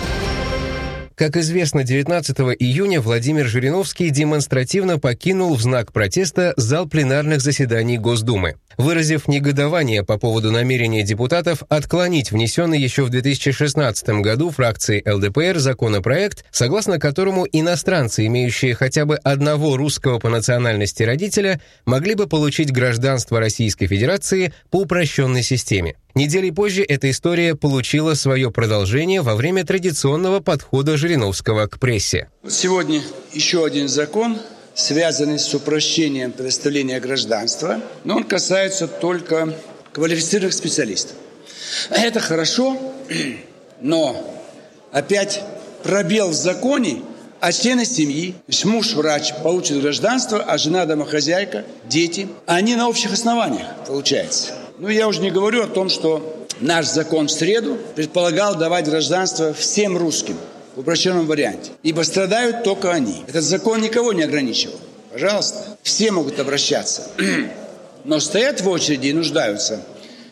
Как известно, 19 июня Владимир Жириновский демонстративно покинул в знак протеста зал пленарных заседаний Госдумы. Выразив негодование по поводу намерения депутатов отклонить внесенный еще в 2016 году фракцией ЛДПР законопроект, согласно которому иностранцы, имеющие хотя бы одного русского по национальности родителя, могли бы получить гражданство Российской Федерации по упрощенной системе. Недели позже эта история получила свое продолжение во время традиционного подхода Жириновского к прессе. Сегодня еще один закон, связанный с упрощением предоставления гражданства, но он касается только квалифицированных специалистов. Это хорошо, но опять пробел в законе, А члены семьи, муж врач получит гражданство, а жена домохозяйка, дети, они на общих основаниях, получается. Ну, я уже не говорю о том, что наш закон в среду предполагал давать гражданство всем русским в упрощенном варианте. Ибо страдают только они. Этот закон никого не ограничивал. Пожалуйста, все могут обращаться. Но стоят в очереди и нуждаются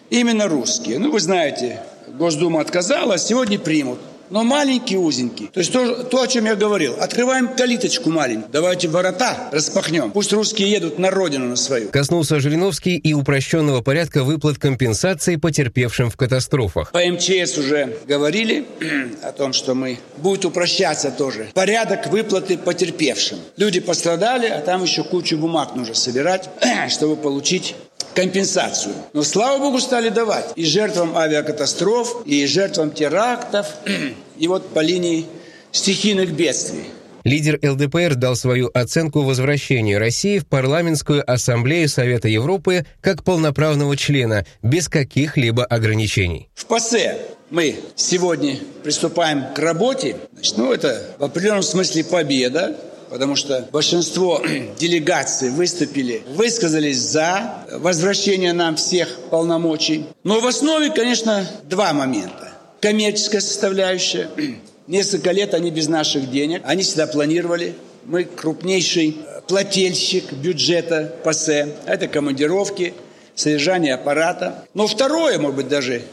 именно русские. Ну, вы знаете, Госдума отказала, а сегодня примут но маленький, узенький. То есть то, то, о чем я говорил. Открываем калиточку маленькую. Давайте ворота распахнем. Пусть русские едут на родину на свою. Коснулся Жириновский и упрощенного порядка выплат компенсации потерпевшим в катастрофах. По МЧС уже говорили о том, что мы будет упрощаться тоже. Порядок выплаты потерпевшим. Люди пострадали, а там еще кучу бумаг нужно собирать, чтобы получить компенсацию. Но, слава богу, стали давать и жертвам авиакатастроф, и жертвам терактов, и вот по линии стихийных бедствий. Лидер ЛДПР дал свою оценку возвращению России в парламентскую ассамблею Совета Европы как полноправного члена, без каких-либо ограничений. В ПАСЕ мы сегодня приступаем к работе. Значит, ну, это в определенном смысле победа, потому что большинство делегаций выступили, высказались за возвращение нам всех полномочий. Но в основе, конечно, два момента. Коммерческая составляющая. Несколько лет они без наших денег. Они всегда планировали. Мы крупнейший плательщик бюджета ПАСЕ. Это командировки, содержание аппарата. Но второе, может быть, даже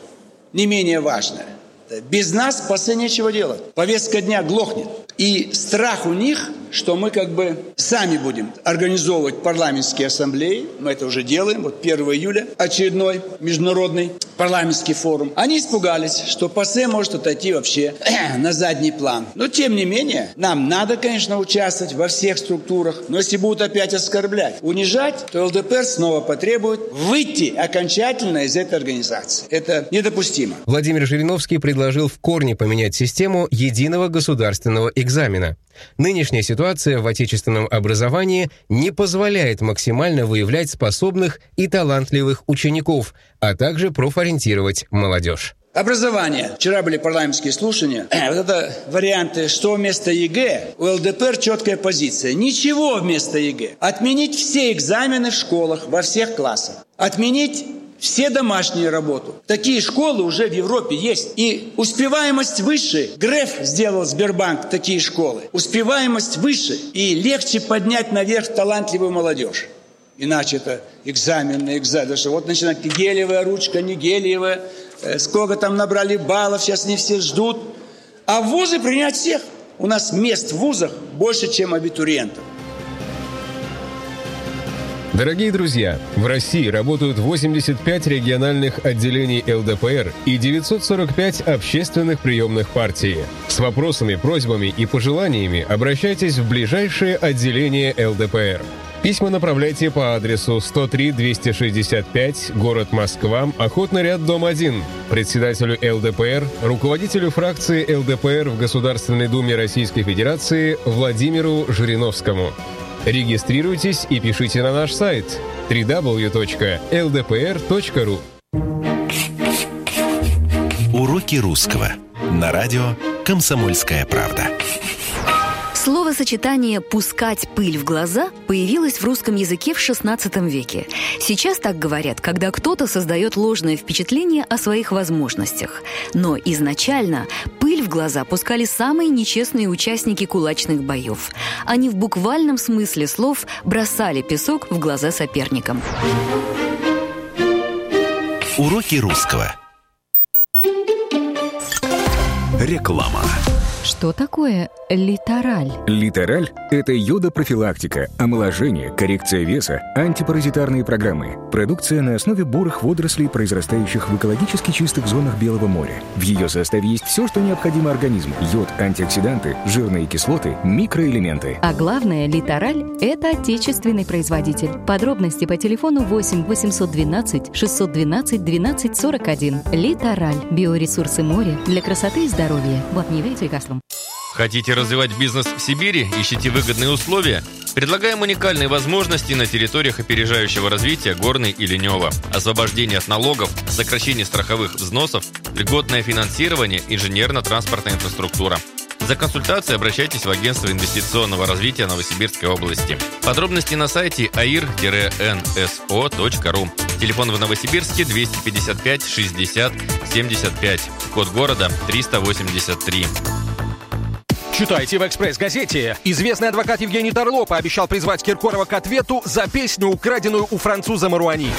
не менее важное. Без нас ПАСЕ нечего делать. Повестка дня глохнет. И страх у них, что мы как бы сами будем организовывать парламентские ассамблеи. Мы это уже делаем. Вот 1 июля очередной международный парламентский форум. Они испугались, что ПАСЕ может отойти вообще на задний план. Но тем не менее, нам надо, конечно, участвовать во всех структурах. Но если будут опять оскорблять, унижать, то ЛДПР снова потребует выйти окончательно из этой организации. Это недопустимо. Владимир Жириновский предложил в корне поменять систему единого государственного экзамена. Нынешняя ситуация в отечественном образовании не позволяет максимально выявлять способных и талантливых учеников, а также профориентировать молодежь. Образование. Вчера были парламентские слушания. Вот это варианты, что вместо ЕГЭ. У ЛДПР четкая позиция. Ничего вместо ЕГЭ. Отменить все экзамены в школах, во всех классах. Отменить все домашние работы. Такие школы уже в Европе есть. И успеваемость выше. Греф сделал Сбербанк такие школы. Успеваемость выше. И легче поднять наверх талантливую молодежь. Иначе это экзамены, экзамены. Вот начинает гелиевая ручка, не гелиевая. Э, сколько там набрали баллов, сейчас не все ждут. А в вузы принять всех. У нас мест в вузах больше, чем абитуриентов. Дорогие друзья, в России работают 85 региональных отделений ЛДПР и 945 общественных приемных партий. С вопросами, просьбами и пожеланиями обращайтесь в ближайшее отделение ЛДПР. Письма направляйте по адресу 103-265, город Москва, Охотный ряд, дом 1, председателю ЛДПР, руководителю фракции ЛДПР в Государственной Думе Российской Федерации Владимиру Жириновскому. Регистрируйтесь и пишите на наш сайт www.ldpr.ru Уроки русского на радио «Комсомольская правда». Словосочетание «пускать пыль в глаза» появилось в русском языке в XVI веке. Сейчас так говорят, когда кто-то создает ложное впечатление о своих возможностях. Но изначально пыль в глаза пускали самые нечестные участники кулачных боев. Они в буквальном смысле слов бросали песок в глаза соперникам. Уроки русского. Реклама. Что такое литераль? Литераль – это йода-профилактика, омоложение, коррекция веса, антипаразитарные программы. Продукция на основе бурых водорослей, произрастающих в экологически чистых зонах Белого моря. В ее составе есть все, что необходимо организму. Йод, антиоксиданты, жирные кислоты, микроэлементы. А главное, литераль – это отечественный производитель. Подробности по телефону 8 812 612 12 41. Литераль. Биоресурсы моря для красоты и здоровья. Вот не верите лекарствам. Хотите развивать бизнес в Сибири? Ищите выгодные условия? Предлагаем уникальные возможности на территориях опережающего развития Горной и Ленева. Освобождение от налогов, сокращение страховых взносов, льготное финансирование, инженерно-транспортная инфраструктура. За консультацией обращайтесь в Агентство инвестиционного развития Новосибирской области. Подробности на сайте air-nso.ru. Телефон в Новосибирске 255 60 75. Код города 383. Читайте в «Экспресс-газете». Известный адвокат Евгений Торло пообещал призвать Киркорова к ответу за песню, украденную у француза Маруани.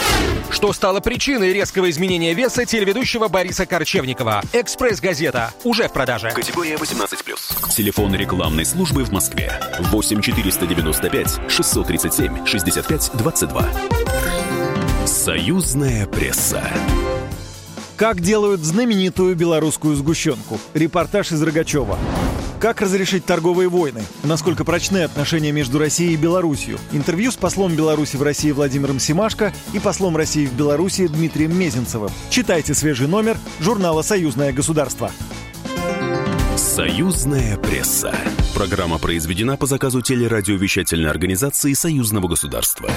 Что стало причиной резкого изменения веса телеведущего Бориса Корчевникова? «Экспресс-газета» уже в продаже. Категория 18+. Телефон рекламной службы в Москве. 8 495 637 65 22. Союзная пресса. Как делают знаменитую белорусскую сгущенку? Репортаж из Рогачева. Как разрешить торговые войны? Насколько прочны отношения между Россией и Беларусью? Интервью с послом Беларуси в России Владимиром Симашко и послом России в Беларуси Дмитрием Мезенцевым. Читайте свежий номер журнала «Союзное государство». Союзная пресса. Программа произведена по заказу телерадиовещательной организации Союзного государства.